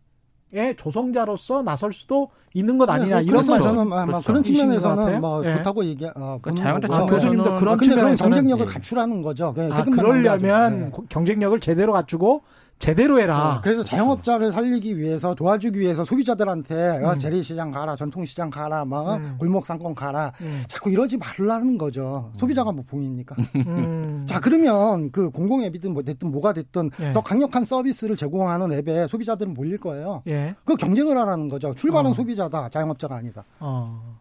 의 조성자로서 나설 수도 있는 것 아니냐 네, 이런 말씀. 저는 아마 그렇죠. 그런? 측면에서는 뭐 예. 좋다고 얘기 어, 자영업자 거고. 측면에서는 교수님도 그런 그런 측면에서는 경쟁력을 예. 갖추라는 거죠. 그냥 아, 그러려면. 네. 고- 경쟁력을 제대로 갖추고 제대로 해라. 어, 그래서 자영업자를 살리기 위해서 도와주기 위해서 소비자들한테 어, 재래시장 가라, 전통시장 가라, 뭐 음. 골목 상권 가라. 음. 자꾸 이러지 말라는 거죠. 소비자가 뭐 보입니까? 음. 자 그러면 그 공공 앱이든 뭐 됐든 뭐가 됐든 예. 더 강력한 서비스를 제공하는 앱에 소비자들은 몰릴 거예요. 예. 그 경쟁을 하라는 거죠. 출발은 어. 소비자다, 자영업자가 아니다. 어.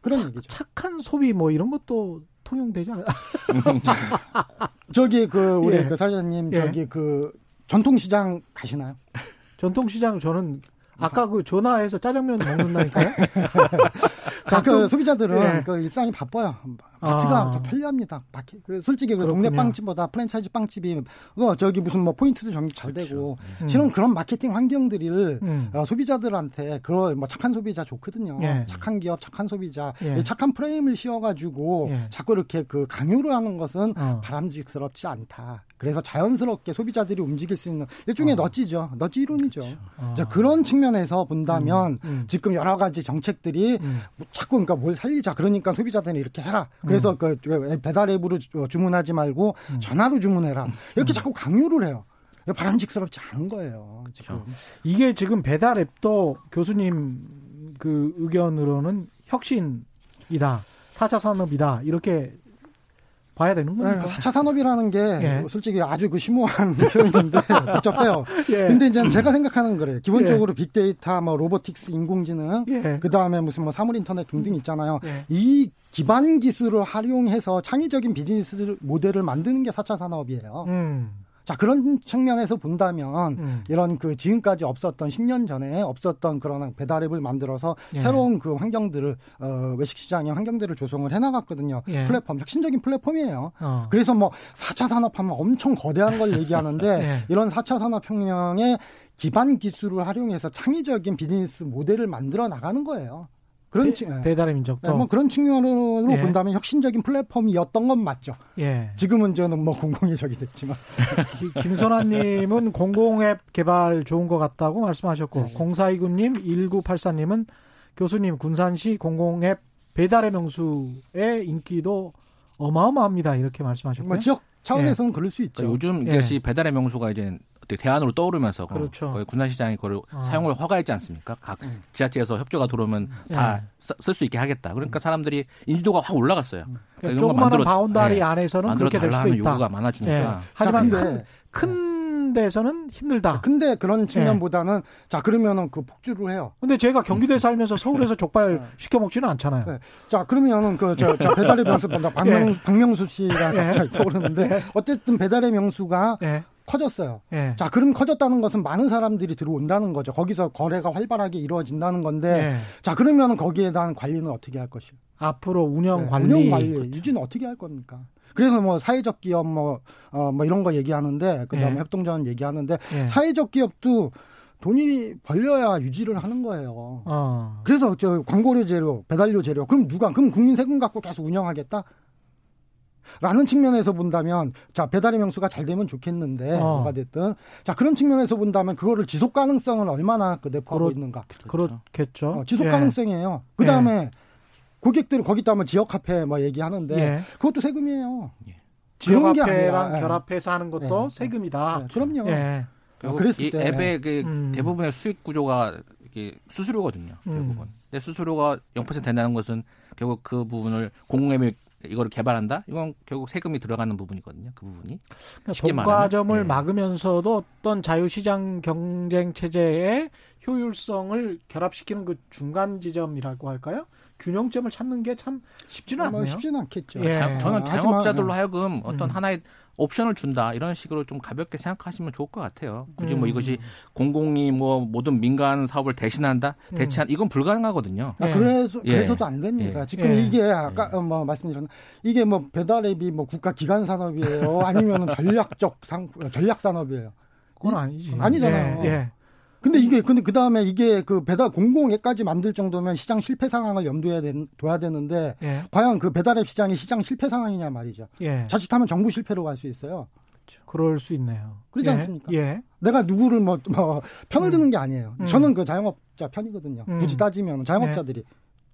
그런 착- 얘기죠. 착한 소비 뭐 이런 것도 통용되지 않아요? 저기 그 우리 예. 그 사장님 예. 저기 그 전통시장 가시나요? 전통시장 저는 아까 그 전화해서 짜장면 먹는다니까요? 자, 그 소비자들은 예. 그 일상이 바빠요. 마트가 아. 더 편리합니다. 그 솔직히 그. 동네 빵집보다 프랜차이즈 빵집이 어 저기 무슨 뭐 포인트도 정리 잘 되고 음. 실은 그런 마케팅 환경들을 음. 어, 소비자들한테 그걸 뭐 착한 소비자 좋거든요. 예. 착한 기업, 착한 소비자, 예. 이 착한 프레임을 씌워가지고 예. 자꾸 이렇게 그 강요를 하는 것은 어. 바람직스럽지 않다. 그래서 자연스럽게 소비자들이 움직일 수 있는 일종의 너찌죠. 너찌 이론이죠. 어. 자, 그런 측면에서 본다면 음, 음. 지금 여러 가지 정책들이 음. 뭐 자꾸 그러니까 뭘 살리자 그러니까 소비자들은 이렇게 해라. 그래서 그 배달 앱으로 주- 주문하지 말고 전화로 주문해라. 이렇게 자꾸 강요를 해요. 바람직스럽지 않은 거예요. 지금. 이게 지금 배달 앱도 교수님 그 의견으로는 혁신이다. 사자 산업이다. 이렇게 봐야 되는 겁니까? 4차 산업이라는 게 예. 솔직히 아주 그 심오한 표현인데 복잡해요. 예. 근데 이제 제가 생각하는 거래요. 기본적으로 빅데이터, 뭐 로보틱스, 인공지능, 예. 그 다음에 무슨 뭐 사물 인터넷 등등 있잖아요. 예. 이 기반 기술을 활용해서 창의적인 비즈니스 모델을 만드는 게 4차 산업이에요. 음. 자, 그런 측면에서 본다면 음. 이런 그 지금까지 없었던 10년 전에 없었던 그런 배달앱을 만들어서 예. 새로운 그 환경들을 어, 외식 시장의 환경들을 조성을 해 나갔거든요. 예. 플랫폼 혁신적인 플랫폼이에요. 어. 그래서 뭐 4차 산업하면 엄청 거대한 걸 얘기하는데 예. 이런 4차 산업혁명의 기반 기술을 활용해서 창의적인 비즈니스 모델을 만들어 나가는 거예요. 그런 측- 예. 배달의 민족도. 네, 뭐 그런 측면으로 예. 본다면 혁신적인 플랫폼이었던 건 맞죠. 예. 지금은 저는 뭐 공공의 적이 됐지만. 기- 김선아님은 공공앱 개발 좋은 것 같다고 말씀하셨고, 네. 0429님, 1984님은 교수님 군산시 공공앱 배달의 명수의 인기도 어마어마합니다. 이렇게 말씀하셨고요. 뭐 지역 차원에서는 그럴 수 있죠. 그러니까 요즘 예. 이것이 배달의 명수가 이제 어떻게 대안으로 떠오르면서 그렇죠. 거의 군산시장이 그걸 어. 사용을 허가했지 않습니까? 각 음. 지자체에서 협조가 들어오면 예. 다쓸수 있게 하겠다. 그러니까 사람들이 인지도가 확 올라갔어요. 그러니까 이런 거 조그마한 바운다리 예. 안에서는 그렇게 될 수도 있다. 요구가 많아지니까 예. 하지만 자, 큰, 근데- 큰 데서는 힘들다. 근데 그런 측면보다는 자 그러면은 그 폭주를 해요. 근데 제가 경기도에 살면서 서울에서 족발 시켜 먹지는 않잖아요. 네. 자 그러면은 그저 저 배달의 명수 본다 박명 박명수 씨가 예. 갑자기 떠오르는데 어쨌든 배달의 명수가 예. 커졌어요. 예. 자 그럼 커졌다는 것은 많은 사람들이 들어온다는 거죠. 거기서 거래가 활발하게 이루어진다는 건데 예. 자 그러면은 거기에 대한 관리는 어떻게 할 것이요? 앞으로 운영 네, 관리. 운영 관리 유지는 어떻게 할 겁니까? 그래서 뭐 사회적 기업 뭐어뭐 이런 거 얘기하는데 그다음에 예. 협동조합 얘기하는데 예. 사회적 기업도 돈이 벌려야 유지를 하는 거예요. 어. 그래서 저 광고료 재료, 배달료 재료, 그럼 누가, 그럼 국민 세금 갖고 계속 운영하겠다? 라는 측면에서 본다면, 자, 배달의 명수가 잘 되면 좋겠는데, 어. 뭐가 됐든. 자, 그런 측면에서 본다면, 그거를 지속 가능성은 얼마나 그 내포하고 그렇- 있는가. 그렇겠죠. 어, 지속 예. 가능성이에요. 그 다음에, 고객들 거기다 뭐 지역 카페 뭐 얘기하는데, 예. 그것도 세금이에요. 지역 그런 게 화폐랑 아니라, 예. 결합해서 하는 것도 예. 세금이다. 네, 그럼요. 예. 결국 그랬을 이 때. 앱의 그 음. 대부분의 수익 구조가 이게 수수료거든요. 음. 결국은. 근데 수수료가 0% 된다는 것은 결국 그 부분을 공공앱 이 이거를 개발한다? 이건 결국 세금이 들어가는 부분이거든요. 그 부분이. 쉽게 독과점을 말하면. 예. 막으면서도 어떤 자유시장 경쟁 체제의 효율성을 결합시키는 그 중간 지점이라고 할까요? 균형점을 찾는 게 참 쉽지는 뭐 않네요. 쉽지는 않겠죠. 예. 자- 저는 어, 하지만, 자영업자들로 하여금 어떤 음. 하나의 옵션을 준다 이런 식으로 좀 가볍게 생각하시면 좋을 것 같아요. 굳이 뭐 음. 이것이 공공이 뭐 모든 민간 사업을 대신한다, 음. 대체한 이건 불가능하거든요. 아, 예. 그래서 예. 그래서도 안 됩니다. 예. 지금 예. 이게 아까 어, 뭐 말씀드렸나 이게 뭐 배달앱이 뭐 국가 기관 산업이에요, 아니면 전략적 상 전략 산업이에요. 그건 아니지. 아니잖아요. 예. 예. 근데 이게 근데 그 다음에 이게 그 배달 공공앱까지 만들 정도면 시장 실패 상황을 염두에 된- 둬야 되는데 예. 과연 그 배달앱 시장이 시장 실패 상황이냐 말이죠. 예. 자칫하면 정부 실패로 갈 수 있어요. 그럴 수 있네요. 그렇지 예. 않습니까? 예. 내가 누구를 뭐, 뭐 편을 드는 게 아니에요. 음. 저는 그 자영업자 편이거든요. 음. 굳이 따지면 자영업자들이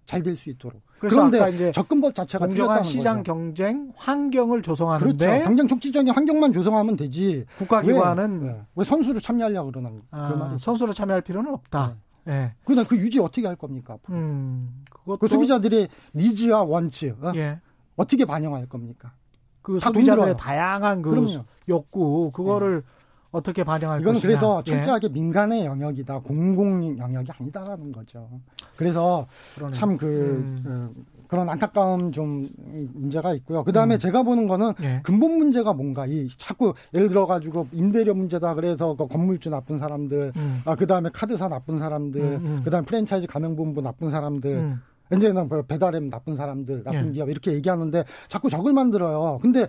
잘 될 수 있도록. 그런데 이제 접근법 자체가 공정한 시장 거죠. 경쟁 환경을 조성하는데 그렇죠. 경쟁 촉진적인 환경만 조성하면 되지. 국가기관은 왜, 왜 선수를 참여하려고 그러는 아, 그. 선수로 참여할 필요는 없다. 예. 그다음 그 유지 어떻게 할 겁니까? 앞으로? 음. 그것도 그 소비자들의 니즈와 원치 어? 예. 어떻게 반영할 겁니까? 그 소비자들의. 다양한 그 그럼요. 욕구 그거를 어떻게 반영할 이거는 것이냐. 그래서 예. 철저하게 민간의 영역이다, 공공 영역이 아니다라는 거죠. 그래서 그러네요. 참그 음. 그런 안타까운 좀 문제가 있고요. 그 다음에 음. 제가 보는 거는 예. 근본 문제가 뭔가 이 자꾸 예를 들어 가지고 임대료 문제다 그래서 그 건물주 나쁜 사람들, 음. 아, 그 다음에 카드사 나쁜 사람들, 음, 음. 그 다음에 프랜차이즈 가맹본부 나쁜 사람들. 음. 이제는 뭐 배달앱 나쁜 사람들, 나쁜 예. 기업 이렇게 얘기하는데 자꾸 적을 만들어요. 근데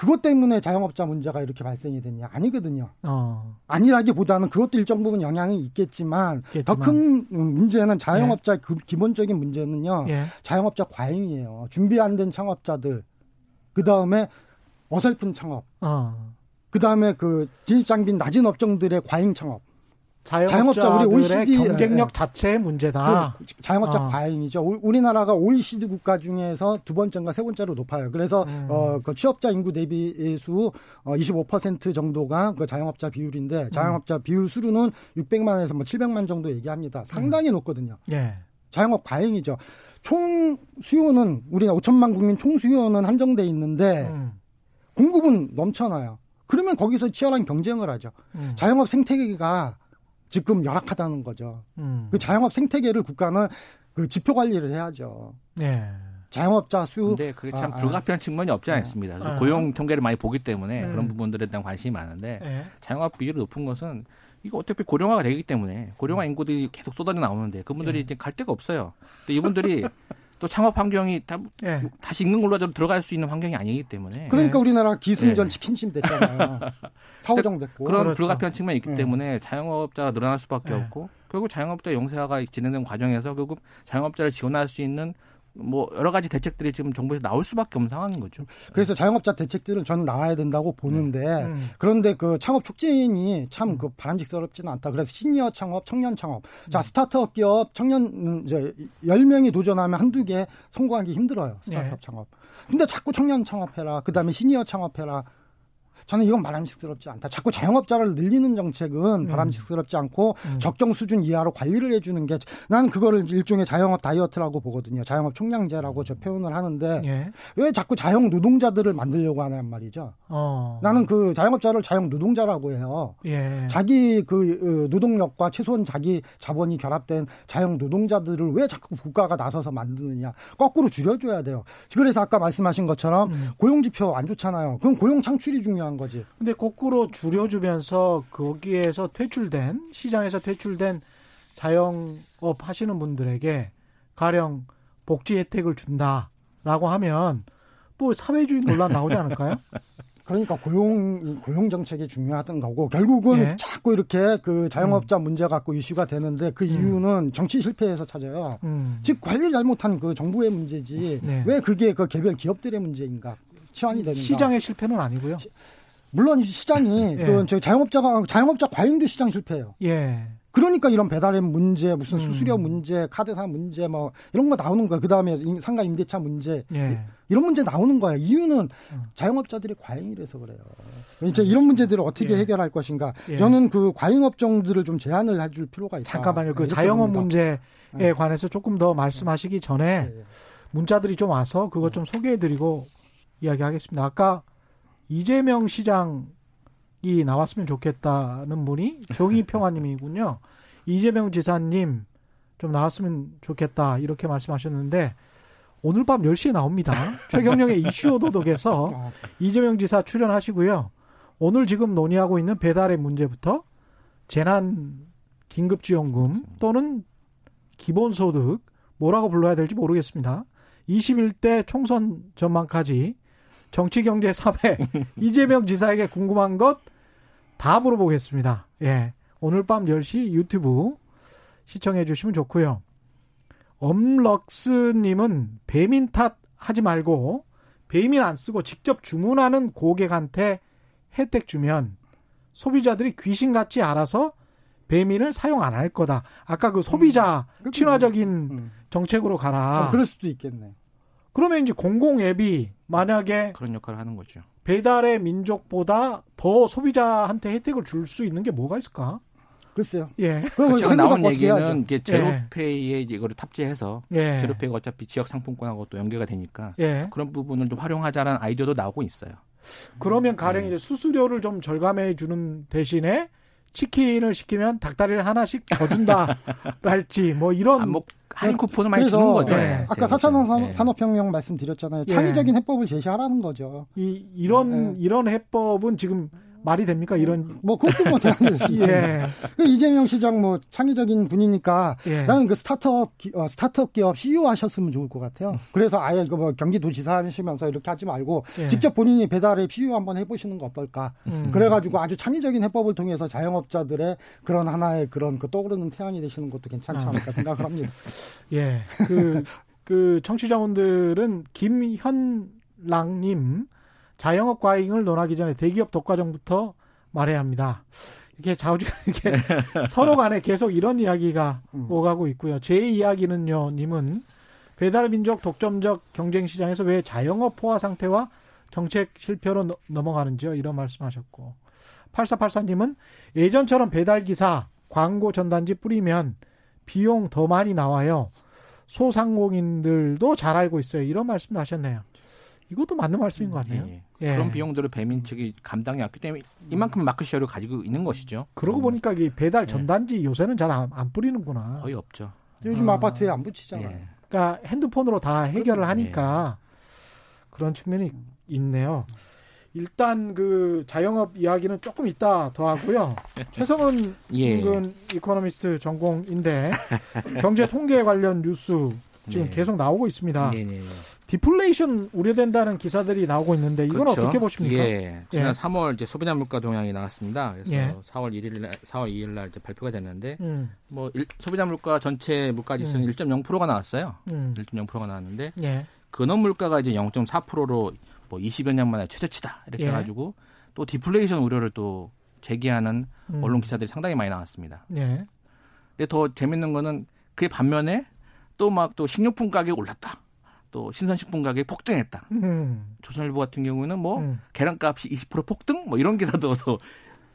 그것 때문에 자영업자 문제가 이렇게 발생이 됐냐? 아니거든요. 어. 아니라기보다는 그것도 일정 부분 영향이 있겠지만. 더 큰 문제는 자영업자 예. 그 기본적인 문제는요. 예. 자영업자 과잉이에요. 준비 안 된 창업자들, 그 다음에 어설픈 창업, 어. 그 다음에 그 진입장비 낮은 업종들의 과잉 창업. 자영업자 우리 OECD 경쟁력 예. 자체의 문제다. 그 자영업자 어. 과잉이죠. 우리나라가 OECD 국가 중에서 두 번째인가 세 번째로 높아요. 그래서 음. 어, 그 취업자 인구 대비 수 어, 25% 정도가 그 자영업자 비율인데 음. 자영업자 음. 비율 수로는 600만에서 뭐 700만 정도 얘기합니다. 상당히 음. 높거든요. 예. 자영업 과잉이죠. 총 수요는 우리가 5천만 국민 총 수요는 한정돼 있는데 음. 공급은 넘쳐나요. 그러면 거기서 치열한 경쟁을 하죠. 음. 자영업 생태계가 지금 열악하다는 거죠. 음. 그 자영업 생태계를 국가는 그 지표 관리를 해야죠. 네. 자영업자 수. 근데 그게 참 아, 아. 불가피한 아. 측면이 없지 않습니다. 아. 고용 통계를 많이 보기 때문에 음. 그런 부분들에 대한 관심이 많은데 네. 자영업 비율이 높은 것은 이거 어차피 고령화가 되기 때문에 고령화 음. 인구들이 계속 쏟아져 나오는데 그분들이 네. 이제 갈 데가 없어요. 근데 이분들이 또 창업 환경이 다, 네. 다시 있는 걸로 들어갈 수 있는 환경이 아니기 때문에. 그러니까 네. 우리나라 기승전 네. 치킨심 됐잖아요. 사후정 됐고. 그런 그렇죠. 불가피한 측면이 있기 네. 때문에 자영업자가 늘어날 수밖에 네. 없고 결국 자영업자 영세화가 진행된 과정에서 결국 자영업자를 지원할 수 있는 뭐 여러 가지 대책들이 지금 정부에서 나올 수밖에 없는 상황인 거죠. 그래서 자영업자 대책들은 저는 나와야 된다고 보는데 네. 음. 그런데 그 창업 촉진이 참그 음. 바람직스럽지는 않다. 그래서 시니어 창업, 청년 창업. 자, 음. 스타트업 기업 청년 음, 이제 10명이 도전하면 한두 개 성공하기 힘들어요. 스타트업 네. 창업. 근데 자꾸 청년 창업해라. 그다음에 시니어 창업해라. 저는 이건 바람직스럽지 않다. 자꾸 자영업자를 늘리는 정책은 음. 바람직스럽지 않고 음. 적정 수준 이하로 관리를 해주는 게 나는 그거를 일종의 자영업 다이어트라고 보거든요. 자영업 총량제라고 저 표현을 하는데 예. 왜 자꾸 자영 노동자들을 만들려고 하냔 말이죠. 어. 나는 그 자영업자를 자영 노동자라고 해요. 예. 자기 그 어, 노동력과 최소한 자기 자본이 결합된 자영 노동자들을 왜 자꾸 국가가 나서서 만드느냐. 거꾸로 줄여줘야 돼요. 그래서 아까 말씀하신 것처럼 음. 고용 지표 안 좋잖아요. 그럼 고용 창출이 중요한 거지. 근데 거꾸로 줄여주면서 거기에서 퇴출된 시장에서 퇴출된 자영업 하시는 분들에게 가령 복지 혜택을 준다라고 하면 또 사회주의 논란 나오지 않을까요? 그러니까 고용 고용 정책이 중요하던 거고 결국은 예. 자꾸 이렇게 그 자영업자 음. 문제 갖고 이슈가 되는데 그 음. 이유는 정치 실패에서 찾아요. 음. 즉 관리를 잘못한 그 정부의 문제지 네. 왜 그게 그 개별 기업들의 문제인가 치환이 되는가? 시장의 실패는 아니고요. 시, 물론 시장이 예. 그 자영업자가 자영업자 과잉도 시장 실패예요. 예. 그러니까 이런 배달앱 문제, 무슨 음. 수수료 음. 문제, 카드사 문제 뭐 이런 거 나오는 거야. 그 다음에 상가 임대차 문제. 예. 이런 문제 나오는 거야. 이유는 음. 자영업자들이 과잉이라서 그래요. 이제 이런 문제들을 어떻게 예. 해결할 것인가. 예. 저는 그 과잉 업종들을 좀 제한을 해줄 필요가 있다. 잠깐만요. 그 자영업 문제에 네. 관해서 조금 더 말씀하시기 전에 네. 문자들이 좀 와서 그것 좀 소개해드리고 이야기하겠습니다. 아까 이재명 시장이 나왔으면 좋겠다는 분이 정의평화님이군요. 이재명 지사님 좀 나왔으면 좋겠다 이렇게 말씀하셨는데 오늘 밤 10시에 나옵니다. 최경영의 이슈 오도독에서 이재명 지사 출연하시고요. 오늘 지금 논의하고 있는 배달의 문제부터 재난 긴급지원금 또는 기본소득 뭐라고 불러야 될지 모르겠습니다. 21대 총선 전망까지 정치, 경제, 사회 이재명 지사에게 궁금한 것 다 물어보겠습니다. 예. 오늘 밤 10시 유튜브 시청해 주시면 좋고요. 엄럭스 님은 배민 탓 하지 말고 배민 안 쓰고 직접 주문하는 고객한테 혜택 주면 소비자들이 귀신같이 알아서 배민을 사용 안 할 거다. 아까 그 소비자 음, 친화적인 음. 정책으로 가라. 어, 그럴 수도 있겠네. 그러면 이제 공공 앱이 만약에 그런 역할을 하는 거죠. 배달의 민족보다 더 소비자한테 혜택을 줄 수 있는 게 뭐가 있을까? 글쎄요. 예. 지금 나온 얘기는 이게 제로페이에 예. 이거를 탑재해서 예. 제로페이가 어차피 지역 상품권하고 또 연계가 되니까 예. 그런 부분을 좀 활용하자라는 아이디어도 나오고 있어요. 그러면 가령 네. 이제 수수료를 좀 절감해 주는 대신에 치킨을 시키면 닭다리를 하나씩 더 준다 할지 뭐 이런 아, 뭐 할인 쿠폰을 많이 주는 거죠. 네. 아까 4차 산업혁명 말씀드렸잖아요. 창의적인 해법을 제시하라는 거죠. 이 이런 이런 해법은 지금 말이 됩니까? 이런 뭐 그것도 뭐 예. 그 이재명 시장 뭐 창의적인 분이니까 예. 나는 그 스타트업 기, 어, 스타트업 기업 CEO 하셨으면 좋을 것 같아요. 그래서 아예 그뭐 경기도지사 하시면서 이렇게 하지 말고 예. 직접 본인이 배달앱 CEO 한번 해보시는 거 어떨까? 음. 그래가지고 아주 창의적인 해법을 통해서 자영업자들의 그런 하나의 그런 그 떠오르는 태양이 되시는 것도 괜찮지 아. 않을까 생각을 합니다. 예. 그, 그 청취자분들은 김현랑님 자영업 과잉을 논하기 전에 대기업 독과점부터 말해야 합니다. 이렇게 자우지간 이렇게 서로 간에 계속 이런 이야기가 음. 오가고 있고요. 제 이야기는요, 님은 배달 민족 독점적 경쟁 시장에서 왜 자영업 포화 상태와 정책 실패로 너, 넘어가는지요? 이런 말씀하셨고. 8484님은 예전처럼 배달 기사 광고 전단지 뿌리면 비용 더 많이 나와요. 소상공인들도 잘 알고 있어요. 이런 말씀도 하셨네요. 이것도 맞는 말씀인 것 같네요. 예. 예. 그런 비용들을 배민 측이 감당이 왔기 때문에 이만큼 마크시어를 가지고 있는 것이죠. 그러고 음. 보니까 이 배달 예. 전단지 예. 요새는 잘안 뿌리는구나. 거의 없죠. 요즘 아. 파트에 안 붙이잖아요. 예. 그러니까 핸드폰으로 다 해결을 하니까 그런 측면이 있네요. 일단 그 자영업 이야기는 조금 이따 더 하고요. 최성근 예. 이코노미스트 전공인데 경제 통계 관련 뉴스 지금 네. 계속 나오고 있습니다. 디플레이션 우려된다는 기사들이 나오고 있는데 이건 그렇죠. 어떻게 보십니까? 예. 지난 예. 3월 이제 소비자 물가 동향이 나왔습니다. 그래서 예. 4월 1일 날 4월 2일 날 이제 발표가 됐는데 음. 뭐 일, 소비자 물가 전체 물가 지수는 음. 1.0%가 나왔어요. 음. 1.0%가 나왔는데 예. 근원 물가가 이제 0.4%로 뭐 20여 년 만에 최저치다 이렇게 예. 해 가지고 또 디플레이션 우려를 또 제기하는 음. 언론 기사들이 상당히 많이 나왔습니다. 예. 근데 더 재밌는 거는 그 반면에 또 막또 또 식료품 가격이 올랐다. 또 신선식품 가격이 폭등했다. 음. 조선일보 같은 경우는 뭐 음. 계란값이 20% 폭등 뭐 이런 기사도 또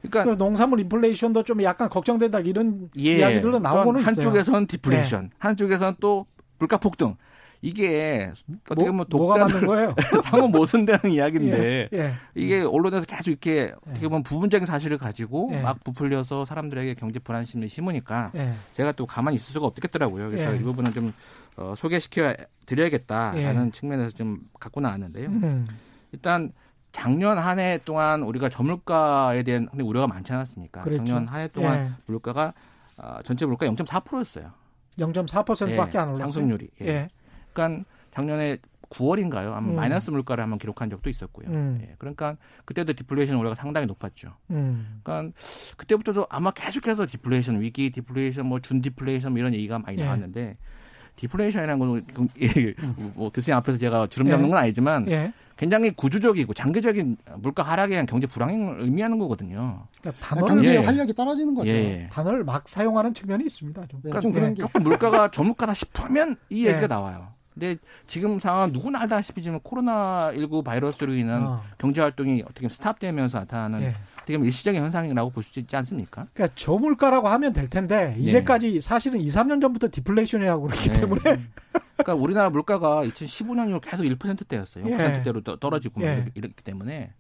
그러니까 그 농산물 인플레이션도 좀 약간 걱정된다 이런 예. 이야기들도 나오고는 있어요. 한쪽에서는 디플레이션, 네. 한쪽에서는 또 물가 폭등. 이게 어떻게 보면 뭐, 독자 거예요? 상호 모순되는 이야기인데 예, 예. 이게 언론에서 계속 이렇게 어떻게 보면 부분적인 사실을 가지고 예. 막 부풀려서 사람들에게 경제 불안심을 심으니까 예. 제가 또 가만히 있을 수가 없겠더라고요. 그래서 예. 이 부분은 좀 어, 소개시켜 드려야겠다라는 예. 측면에서 좀 갖고 나왔는데요. 음. 일단 작년 한 해 동안 우리가 저물가에 대한 우려가 많지 않았습니까? 그렇죠. 작년 한 해 동안 물가가 어, 전체 물가 0.4%였어요. 0.4%밖에 안 올랐어요. 상승률이. 예. 그러니까 작년에 9월인가요? 아마 음. 마이너스 물가를 한번 기록한 적도 있었고요. 음. 예, 그러니까 그때도 디플레이션 우려가 상당히 높았죠. 음. 그러니까 그때부터도 아마 계속해서 디플레이션 위기, 디플레이션, 뭐 준 디플레이션 뭐 이런 얘기가 많이 예. 나왔는데 디플레이션이라는 거는 예, 뭐 교수님 앞에서 제가 주름 잡는 예. 건 아니지만 예. 굉장히 구조적이고 장기적인 물가 하락에 대한 경제 불황을 의미하는 거거든요. 그러니까 단어를 예. 활력이 떨어지는 거죠. 예. 단어를 막 사용하는 측면이 있습니다. 좀, 그러니까 좀 그런 게 조금 물가가 저물가다 싶으면 이 얘기가 나와요. 근데 지금 상황 누구나 알다시피 지금 코로나 19 바이러스로 인한 어. 경제 활동이 어떻게 보면 스탑되면서 나타나는 예. 어떻게 보면 일시적인 현상이라고 볼 수 있지 않습니까? 그러니까 저물가라고 하면 될 텐데 네. 이제까지 사실은 2, 3년 전부터 디플레이션이라고 그렇기 네. 때문에 그러니까 우리나라 물가가 2015년이로 계속 1%대였어요. 0%대로 예. 떨어지고 예. 이렇기 때문에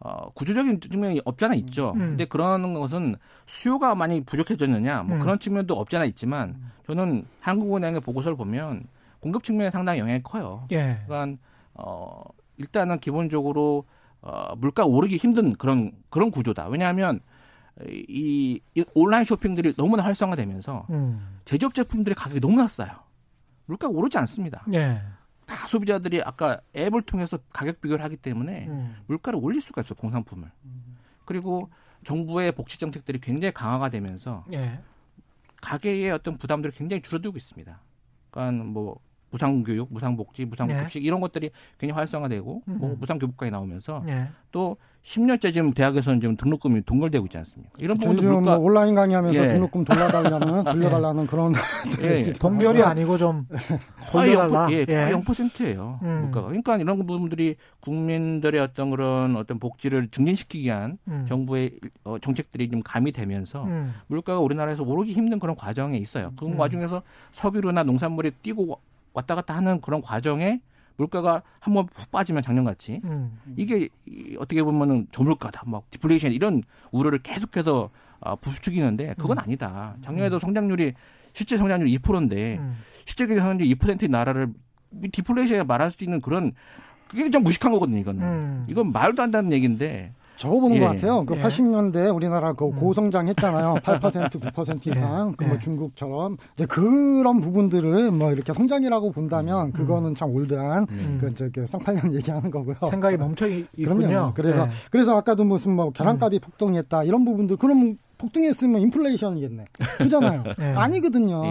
어, 구조적인 측면이 없지 않아 있죠. 음. 근데 그런 것은 수요가 많이 부족해졌느냐, 뭐 음. 그런 측면도 없지 않아 있지만 저는 한국은행의 보고서를 보면 공급 측면에 상당히 영향이 커요. 예. 그러니까 어 일단은 기본적으로 어 물가 오르기 힘든 그런 그런 구조다. 왜냐하면 이, 이 온라인 쇼핑들이 너무나 활성화되면서 음. 제조업 제품들의 가격이 너무 낮아요. 물가가 오르지 않습니다. 예. 다 소비자들이 아까 앱을 통해서 가격 비교를 하기 때문에 음. 물가를 올릴 수가 없어요 공산품을. 음. 그리고 정부의 복지 정책들이 굉장히 강화가 되면서 예. 가계의 어떤 부담들이 굉장히 줄어들고 있습니다. 그러니까 뭐 무상교육, 무상복지, 무상급식 네. 이런 것들이 굉장히 활성화되고 음. 뭐 무상교육까지 나오면서 네. 또 10년째 지금 대학에서는 지금 등록금이 동결되고 있지 않습니까? 이런 부분도 물가 뭐 온라인 강의하면서 예. 등록금 돌려달라는 돌려달라는 예. 그런 예. 동결이 아니고 좀 거의 0%, 예, 거의 0%예요. 음. 물가가. 그러니까 이런 부분들이 국민들의 어떤 그런 어떤 복지를 증진시키기 위한 음. 정부의 어, 정책들이 좀 가미되면서 음. 물가가 우리나라에서 오르기 힘든 그런 과정에 있어요. 그 음. 와중에서 석유류나 농산물이 뛰고 왔다 갔다 하는 그런 과정에 물가가 한번 푹 빠지면 작년같이 음. 이게 어떻게 보면은 저물가다, 막 디플레이션 이런 우려를 계속해서 어, 부추기는데 그건 음. 아니다. 작년에도 음. 성장률이 실제 성장률이 2%인데 음. 실제 성장률 2%의 나라를 디플레이션에 말할 수 있는 그런 그게 좀 무식한 거거든요, 이거는. 음. 이건 말도 안 되는 얘기인데 저거 보는 예. 것 같아요. 그 예. 80년대 우리나라 그 음. 고성장 했잖아요. 8% 9% 이상. 예. 그뭐 예. 중국처럼 이제 그런 부분들을 뭐 이렇게 성장이라고 본다면 음. 그거는 참 올드한 음. 그 저기 쌍팔년 얘기하는 거고요. 생각이 멈춰 있군요. 그래서 예. 그래서 아까도 무슨 뭐 계란값이 음. 폭등했다 이런 부분들 그럼 폭등했으면 인플레이션이겠네. 그잖아요. 예. 아니거든요.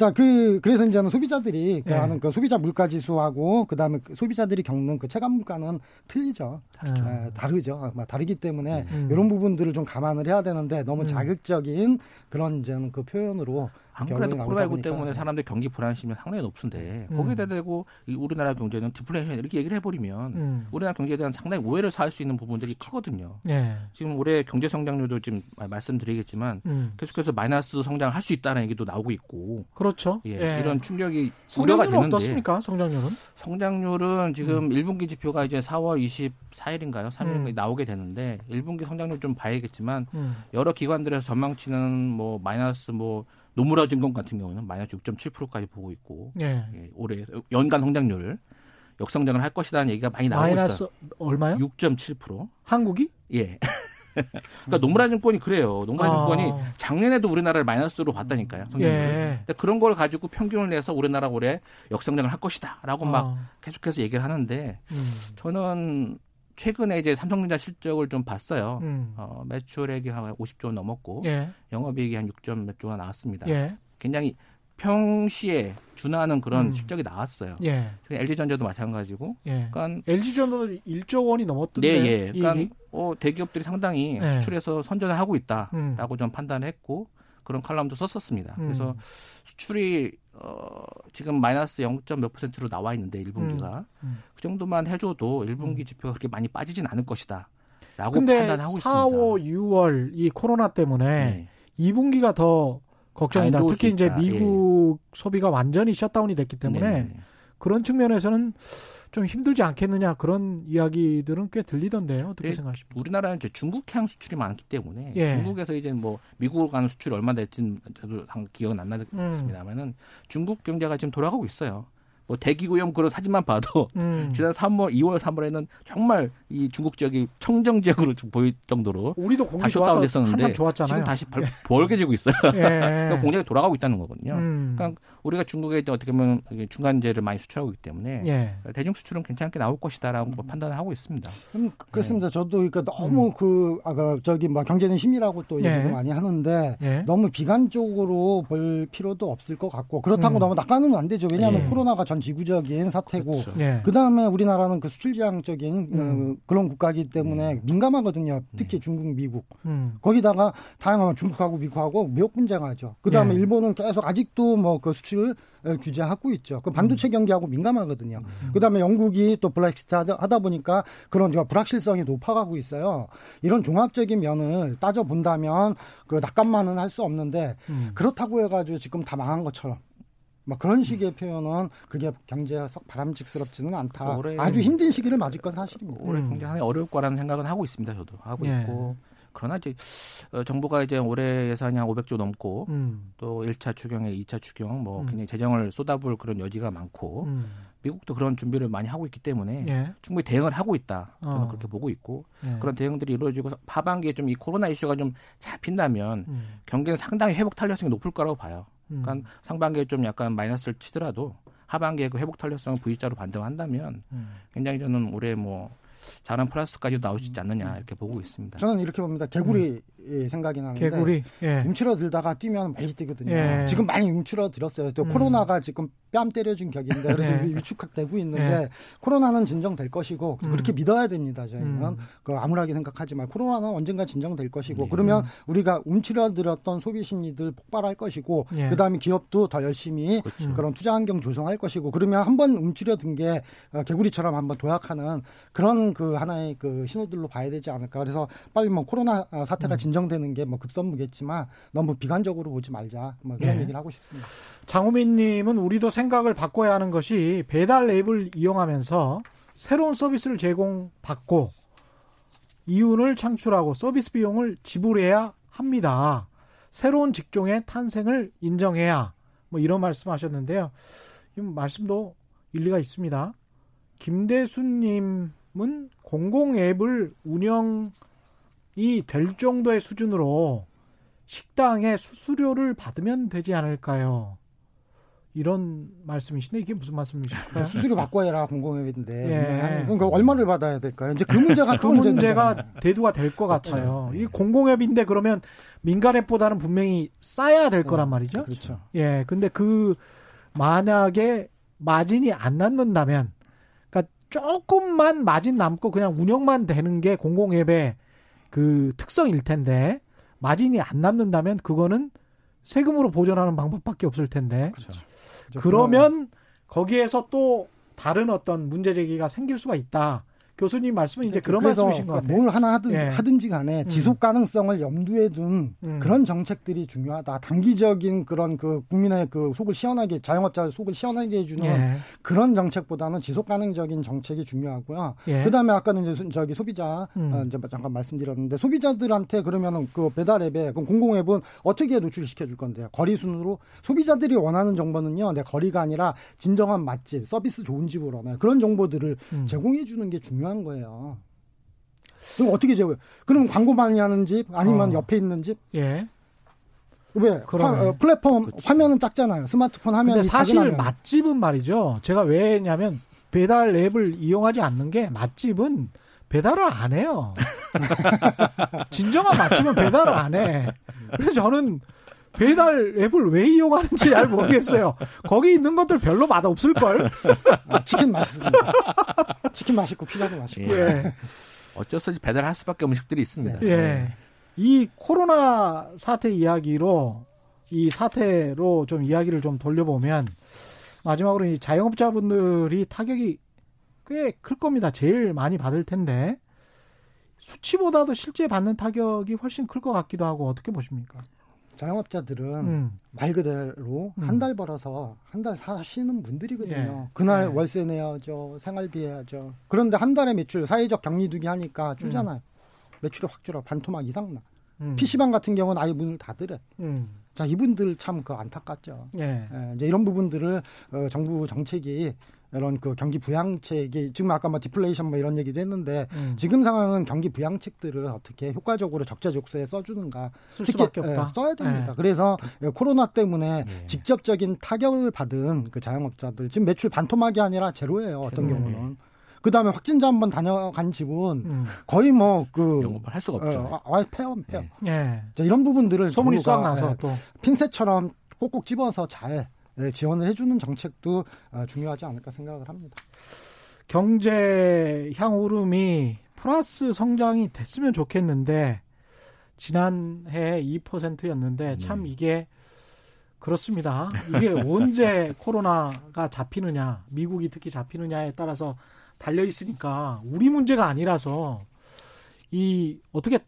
자, 그, 그래서 이제는 소비자들이 그 예. 하는 그 소비자 물가 지수하고 그 다음에 그 소비자들이 겪는 그 체감 물가는 틀리죠. 다르죠. 예, 다르죠. 뭐 다르기 때문에 음. 이런 부분들을 좀 감안을 해야 되는데 너무 음. 자극적인 그런 이제는 그 표현으로 안 그래도 코로나 19 때문에 사람들 경기 불안심이 상당히 높은데 음. 거기에 대고 우리나라 경제는 디플레이션 이렇게 얘기를 해버리면 음. 우리나라 경제에 대한 상당히 오해를 살 수 있는 부분들이 크거든요. 예. 지금 올해 경제 성장률도 지금 말씀드리겠지만 음. 계속해서 마이너스 성장을 할수 있다는 얘기도 나오고 있고 그렇죠. 예, 예. 이런 충격이 우려가 되는데 어떻습니까? 성장률은? 성장률은 지금 음. 1분기 지표가 이제 4월 24일인가요? 3일인가 음. 나오게 되는데 1분기 성장률 좀 봐야겠지만 음. 여러 기관들에서 전망치는 뭐 마이너스 뭐 노무라 증권 같은 경우는 마이너스 6.7%까지 보고 있고 예. 예, 올해 연간 성장률 역성장을 할 것이라는 얘기가 많이 나오고 마이너스 있어요. 얼마요? 6.7%. 한국이? 예. 그러니까 노무라 증권이 그래요. 노무라 아. 증권이 작년에도 우리나라를 마이너스로 봤다니까요. 성장률. 예. 그런 걸 가지고 평균을 내서 우리나라 올해 역성장을 할 것이다라고 아. 막 계속해서 얘기를 하는데 음. 저는 최근에 이제 삼성전자 실적을 좀 봤어요. 음. 어, 매출액이 한 50조 넘었고 예. 영업이익이 한 6점 몇 조가 나왔습니다. 예. 굉장히 평시에 준하는 그런 음. 실적이 나왔어요. 예. LG전자도 마찬가지고. 예. 그러니까 LG전자도 1조 원이 넘었던데. 네, 예. 그러니까 어, 대기업들이 상당히 예. 수출해서 선전을 하고 있다라고 음. 좀 판단했고 그런 칼럼도 썼었습니다. 음. 그래서 수출이 어, 지금 마이너스 0. 몇 퍼센트로 나와 있는데 1분기가 음. 음. 그 정도만 해줘도 1분기 음. 지표가 그렇게 많이 빠지진 않을 것이다. 라고 판단하고 4, 있습니다. 5, 6월 이 코로나 때문에 네. 2분기가 더 걱정이다. 특히 이제 미국 예. 소비가 완전히 셧다운이 됐기 때문에 네네. 그런 측면에서는 좀 힘들지 않겠느냐 그런 이야기들은 꽤 들리던데요. 어떻게 네, 생각하십니까? 우리나라는 이제 중국향 수출이 많기 때문에 예. 중국에서 이제 뭐 미국으로 가는 수출이 얼마 될지는 저도 기억은 안 나겠습니다만은 음. 중국 경제가 지금 돌아가고 있어요. 뭐 대기오염 그런 사진만 봐도 음. 지난 3월, 2월, 3월에는 정말 이 중국 지역이 청정 지역으로 보일 정도로 우리도 공기 좋아서 됐었는데 좋았잖아요. 지금 다시 발, 벌게지고 있어요. 예. 그러니까 공장이 돌아가고 있다는 거거든요. 음. 그러니까 우리가 중국에 어떻게 보면 중간재를 많이 수출하고 있기 때문에 예. 대중 수출은 괜찮게 나올 것이다라고 음. 판단을 하고 있습니다. 음, 그렇습니다. 네. 저도 그러니까 너무 음. 그 아까 저기 뭐 경제는 힘이라고 또 예. 얘기를 많이 하는데 예. 너무 비관적으로 볼 필요도 없을 것 같고 그렇다고 음. 너무 낙관은 안 되죠. 왜냐하면 예. 코로나가 전 지구적인 사태고 그렇죠. 예. 그다음에 우리나라는 그 수출지향적인 음. 어, 그런 국가이기 때문에 음. 민감하거든요. 특히 네. 중국, 미국. 음. 거기다가 다양한 중국하고 미국하고 무역 분쟁하죠. 그다음에 예. 일본은 계속 아직도 뭐 그 수출 규제하고 있죠. 그 반도체 음. 경기하고 민감하거든요. 음. 그다음에 영국이 또 블랙시트 하다 보니까 그런 불확실성이 높아가고 있어요. 이런 종합적인 면을 따져 본다면 그 낙관만은 할 수 없는데 음. 그렇다고 해가지고 지금 다 망한 것처럼 막 그런 식의 표현은 그게 경제가 썩 바람직스럽지는 않다. 아주 힘든 시기를 맞을 건 사실입니다. 올해 경제 상당히 어려울 거라는 생각은 하고 있습니다. 저도 하고 예. 있고. 그러나 이제 어, 정부가 이제 올해 예산이 한 500조 넘고 음. 또 1차 추경에 2차 추경 뭐 음. 굉장히 재정을 쏟아부을 그런 여지가 많고 음. 미국도 그런 준비를 많이 하고 있기 때문에 예. 충분히 대응을 하고 있다. 저는 어. 그렇게 보고 있고 예. 그런 대응들이 이루어지고 하반기에 좀 이 코로나 이슈가 좀 잡힌다면 음. 경기는 상당히 회복 탄력성이 높을 거라고 봐요. 음. 그러니까 상반기에 좀 약간 마이너스를 치더라도 하반기에 그 회복 탄력성을 V자로 반등한다면 음. 굉장히 저는 올해 뭐 잘한 플러스까지도 나올 수 있지 않느냐 이렇게 보고 있습니다. 저는 이렇게 봅니다. 개구리 음. 생각이 나는데 개구리 예. 움츠러들다가 뛰면 많이 뛰거든요. 예. 지금 많이 움츠러들었어요. 또 음. 코로나가 지금 뺨 때려준 격인데 그래서 예. 위축되고 있는데 예. 코로나는 진정될 것이고 음. 그렇게 믿어야 됩니다. 저희는 음. 그 암울하게 생각하지 말 코로나는 언젠가 진정될 것이고 예. 그러면 우리가 움츠러들었던 소비 심리들 폭발할 것이고 예. 그다음에 기업도 더 열심히 그렇죠. 그런 투자 환경 조성할 것이고 그러면 한번 움츠러든 게 어, 개구리처럼 한번 도약하는 그런 그 하나의 그 신호들로 봐야 되지 않을까. 그래서 빨리 뭐 코로나 어, 사태가 음. 진정되는 게 뭐 급선무겠지만 너무 비관적으로 보지 말자. 뭐 그런 네. 얘기를 하고 싶습니다. 장우민님은 우리도 생각을 바꿔야 하는 것이 배달 앱을 이용하면서 새로운 서비스를 제공받고 이윤을 창출하고 서비스 비용을 지불해야 합니다. 새로운 직종의 탄생을 인정해야 뭐 이런 말씀하셨는데요. 이 말씀도 일리가 있습니다. 김대수님 은 공공 앱을 운영이 될 정도의 수준으로 식당에 수수료를 받으면 되지 않을까요? 이런 말씀이신데 이게 무슨 말씀이실까요? 수수료 바꿔야 공공앱인데 예. 그러니까 얼마를 받아야 될까요? 이제 그 문제가 그 문제가 대두가 될 것 같아요. 그렇죠. 이 공공앱인데 그러면 민간앱보다는 분명히 싸야 될 거란 네. 말이죠. 그렇죠. 예, 근데 그 만약에 마진이 안 남는다면, 조금만 마진 남고 그냥 운영만 되는 게 공공앱의 그 특성일 텐데 마진이 안 남는다면 그거는 세금으로 보존하는 방법밖에 없을 텐데. 그렇죠. 그러면 거기에서 또 다른 어떤 문제 제기가 생길 수가 있다. 교수님 말씀은 이제 그런 말씀이신 것 같아요. 뭘 하나 하든 예. 하든지 간에 음. 지속 가능성을 염두에 둔 음. 그런 정책들이 중요하다. 단기적인 그런 그 국민의 그 속을 시원하게 자영업자의 속을 시원하게 해주는 예. 그런 정책보다는 지속 가능적인 정책이 중요하고요. 예. 그다음에 아까는 이제 저기 소비자 음. 어, 이제 잠깐 말씀드렸는데 소비자들한테 그러면은 그 배달 앱에 그 공공 앱은 어떻게 노출시켜 줄 건데요? 거리 순으로 소비자들이 원하는 정보는요. 내 거리가 아니라 진정한 맛집, 서비스 좋은 집으로 하나 그런 정보들을 음. 제공해 주는 게 중요한. 중요한 거예요. 그럼 어떻게 재워요? 그럼 광고 많이 하는 집 아니면 어. 옆에 있는 집? 예. 왜? 화, 어, 플랫폼 그치. 화면은 작잖아요. 스마트폰 화면이 사실 맛집은 말이죠. 제가 왜냐면 배달 앱을 이용하지 않는 게 맛집은 배달을 안 해요. 진정한 맛집은 배달을 안 해. 그래서 저는 배달 앱을 왜 이용하는지 잘 모르겠어요. 거기 있는 것들 별로 맛 없을 걸? 아, 치킨 맛있습니다. 치킨 맛있고 피자도 맛있고. 예. 어쩔 수 없이 배달할 수밖에 음식들이 있습니다. 예. 네. 이 코로나 사태 이야기로 이 사태로 좀 이야기를 좀 돌려보면 마지막으로 이 자영업자분들이 타격이 꽤 클 겁니다. 제일 많이 받을 텐데 수치보다도 실제 받는 타격이 훨씬 클 것 같기도 하고 어떻게 보십니까? 자영업자들은 음. 말 그대로 음. 한달 벌어서 한 달 사시는 분들이거든요. 예. 그날 예. 월세 내야죠, 생활비 해야죠. 그런데 한 달에 매출 사회적 격리두기 하니까 줄잖아요. 음. 매출이 확 줄어 반토막 이상 나. 음. PC방 같은 경우는 아예 문을 닫으래. 음. 자, 이분들 참 그 안타깝죠. 예. 예. 이제 이런 부분들을 어, 정부 정책이 이런 그 경기 부양책이 지금 아까 뭐 디플레이션 뭐 이런 얘기도 했는데 음. 지금 상황은 경기 부양책들을 어떻게 효과적으로 적재적소에 써주는가 쓸 수밖에 없다. 예, 써야 됩니다. 네. 그래서 코로나 때문에 네. 직접적인 타격을 받은 그 자영업자들 지금 매출 반토막이 아니라 제로예요. 어떤 제로. 경우는. 그 다음에 확진자 한 번 다녀간 집은 음. 거의 뭐 그 영업을 할 수가 없죠. 어, 아, 폐업, 폐업. 네. 자, 이런 부분들을 소문이 싹 나서 예, 또 핀셋처럼 꼭꼭 집어서 잘 네, 지원을 해주는 정책도 아, 중요하지 않을까 생각을 합니다. 경제 향후름이 플러스 성장이 됐으면 좋겠는데 지난해 2%였는데 참 이게 그렇습니다. 이게 언제 코로나가 잡히느냐, 미국이 특히 잡히느냐에 따라서 달려 있으니까 우리 문제가 아니라서 이 어떻게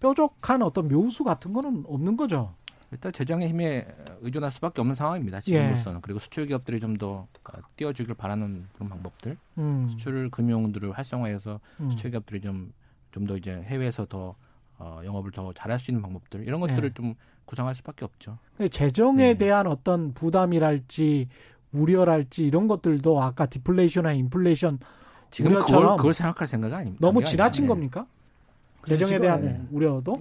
뾰족한 어떤 묘수 같은 거는 없는 거죠. 일단 재정의 힘에 의존할 수밖에 없는 상황입니다. 지금으로서는 예. 그리고 수출 기업들이 좀 더 띄워주길 바라는 그런 방법들, 음. 수출 금융들을 활성화해서 음. 수출 기업들이 좀 좀 더 이제 해외에서 더 어, 영업을 더 잘할 수 있는 방법들 이런 것들을 예. 좀 구상할 수밖에 없죠. 재정에 네. 대한 어떤 부담이랄지 우려랄지 이런 것들도 아까 디플레이션이나 인플레이션 지금 그걸, 그걸 생각할 생각은 아닙니다. 너무 지나친 아닙니다. 겁니까? 재정에 대한 네. 우려도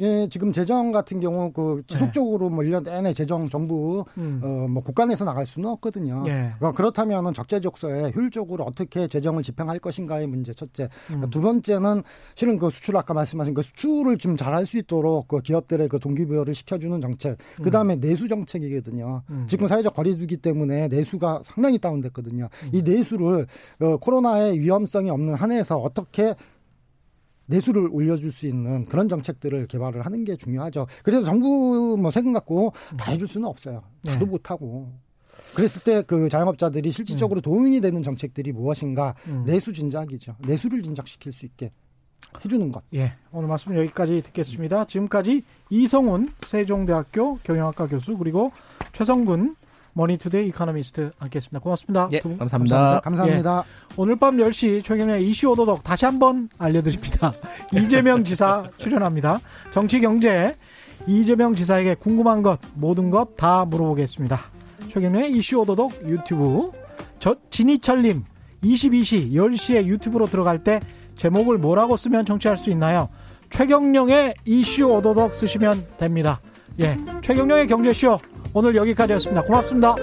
예, 지금 재정 같은 경우 그 지속적으로 뭐 1년 내내 재정 정부 음. 어 뭐 국간에서 나갈 수는 없거든요. 예. 그러니까 그렇다면은 적재적소에 효율적으로 어떻게 재정을 집행할 것인가의 문제 첫째. 음. 두 번째는 실은 그 수출 아까 말씀하신 그 수출을 좀 잘할 수 있도록 그 기업들의 그 동기부여를 시켜주는 정책. 그 다음에 음. 내수 정책이거든요. 음. 지금 사회적 거리두기 때문에 내수가 상당히 다운됐거든요. 이 음. 내수를 어, 코로나의 위험성이 없는 한해에서 어떻게 내수를 올려줄 수 있는 그런 정책들을 개발을 하는 게 중요하죠. 그래서 정부 뭐 세금 갖고 다 해줄 수는 없어요. 다도 네. 못하고. 그랬을 때 그 자영업자들이 실질적으로 음. 도움이 되는 정책들이 무엇인가 음. 내수 진작이죠. 내수를 진작시킬 수 있게 해주는 것. 예. 오늘 말씀 여기까지 듣겠습니다. 지금까지 이성훈 세종대학교 경영학과 교수 그리고 최성근 머니투데이 이카노미스트 함께했습니다. 고맙습니다. 예, 감사합니다. 감사합니다. 감사합니다. 예, 오늘 밤 10시 최경영의 이슈 오도독 다시 한번 알려드립니다. 이재명 지사 출연합니다. 정치 경제 이재명 지사에게 궁금한 것 모든 것 다 물어보겠습니다. 최경영의 이슈 오도독 유튜브 저 진희철님 22시 10시에 유튜브로 들어갈 때 제목을 뭐라고 쓰면 청취할 수 있나요? 최경령의 이슈 오도독 쓰시면 됩니다. 예, 최경령의 경제쇼 오늘 여기까지였습니다. 고맙습니다.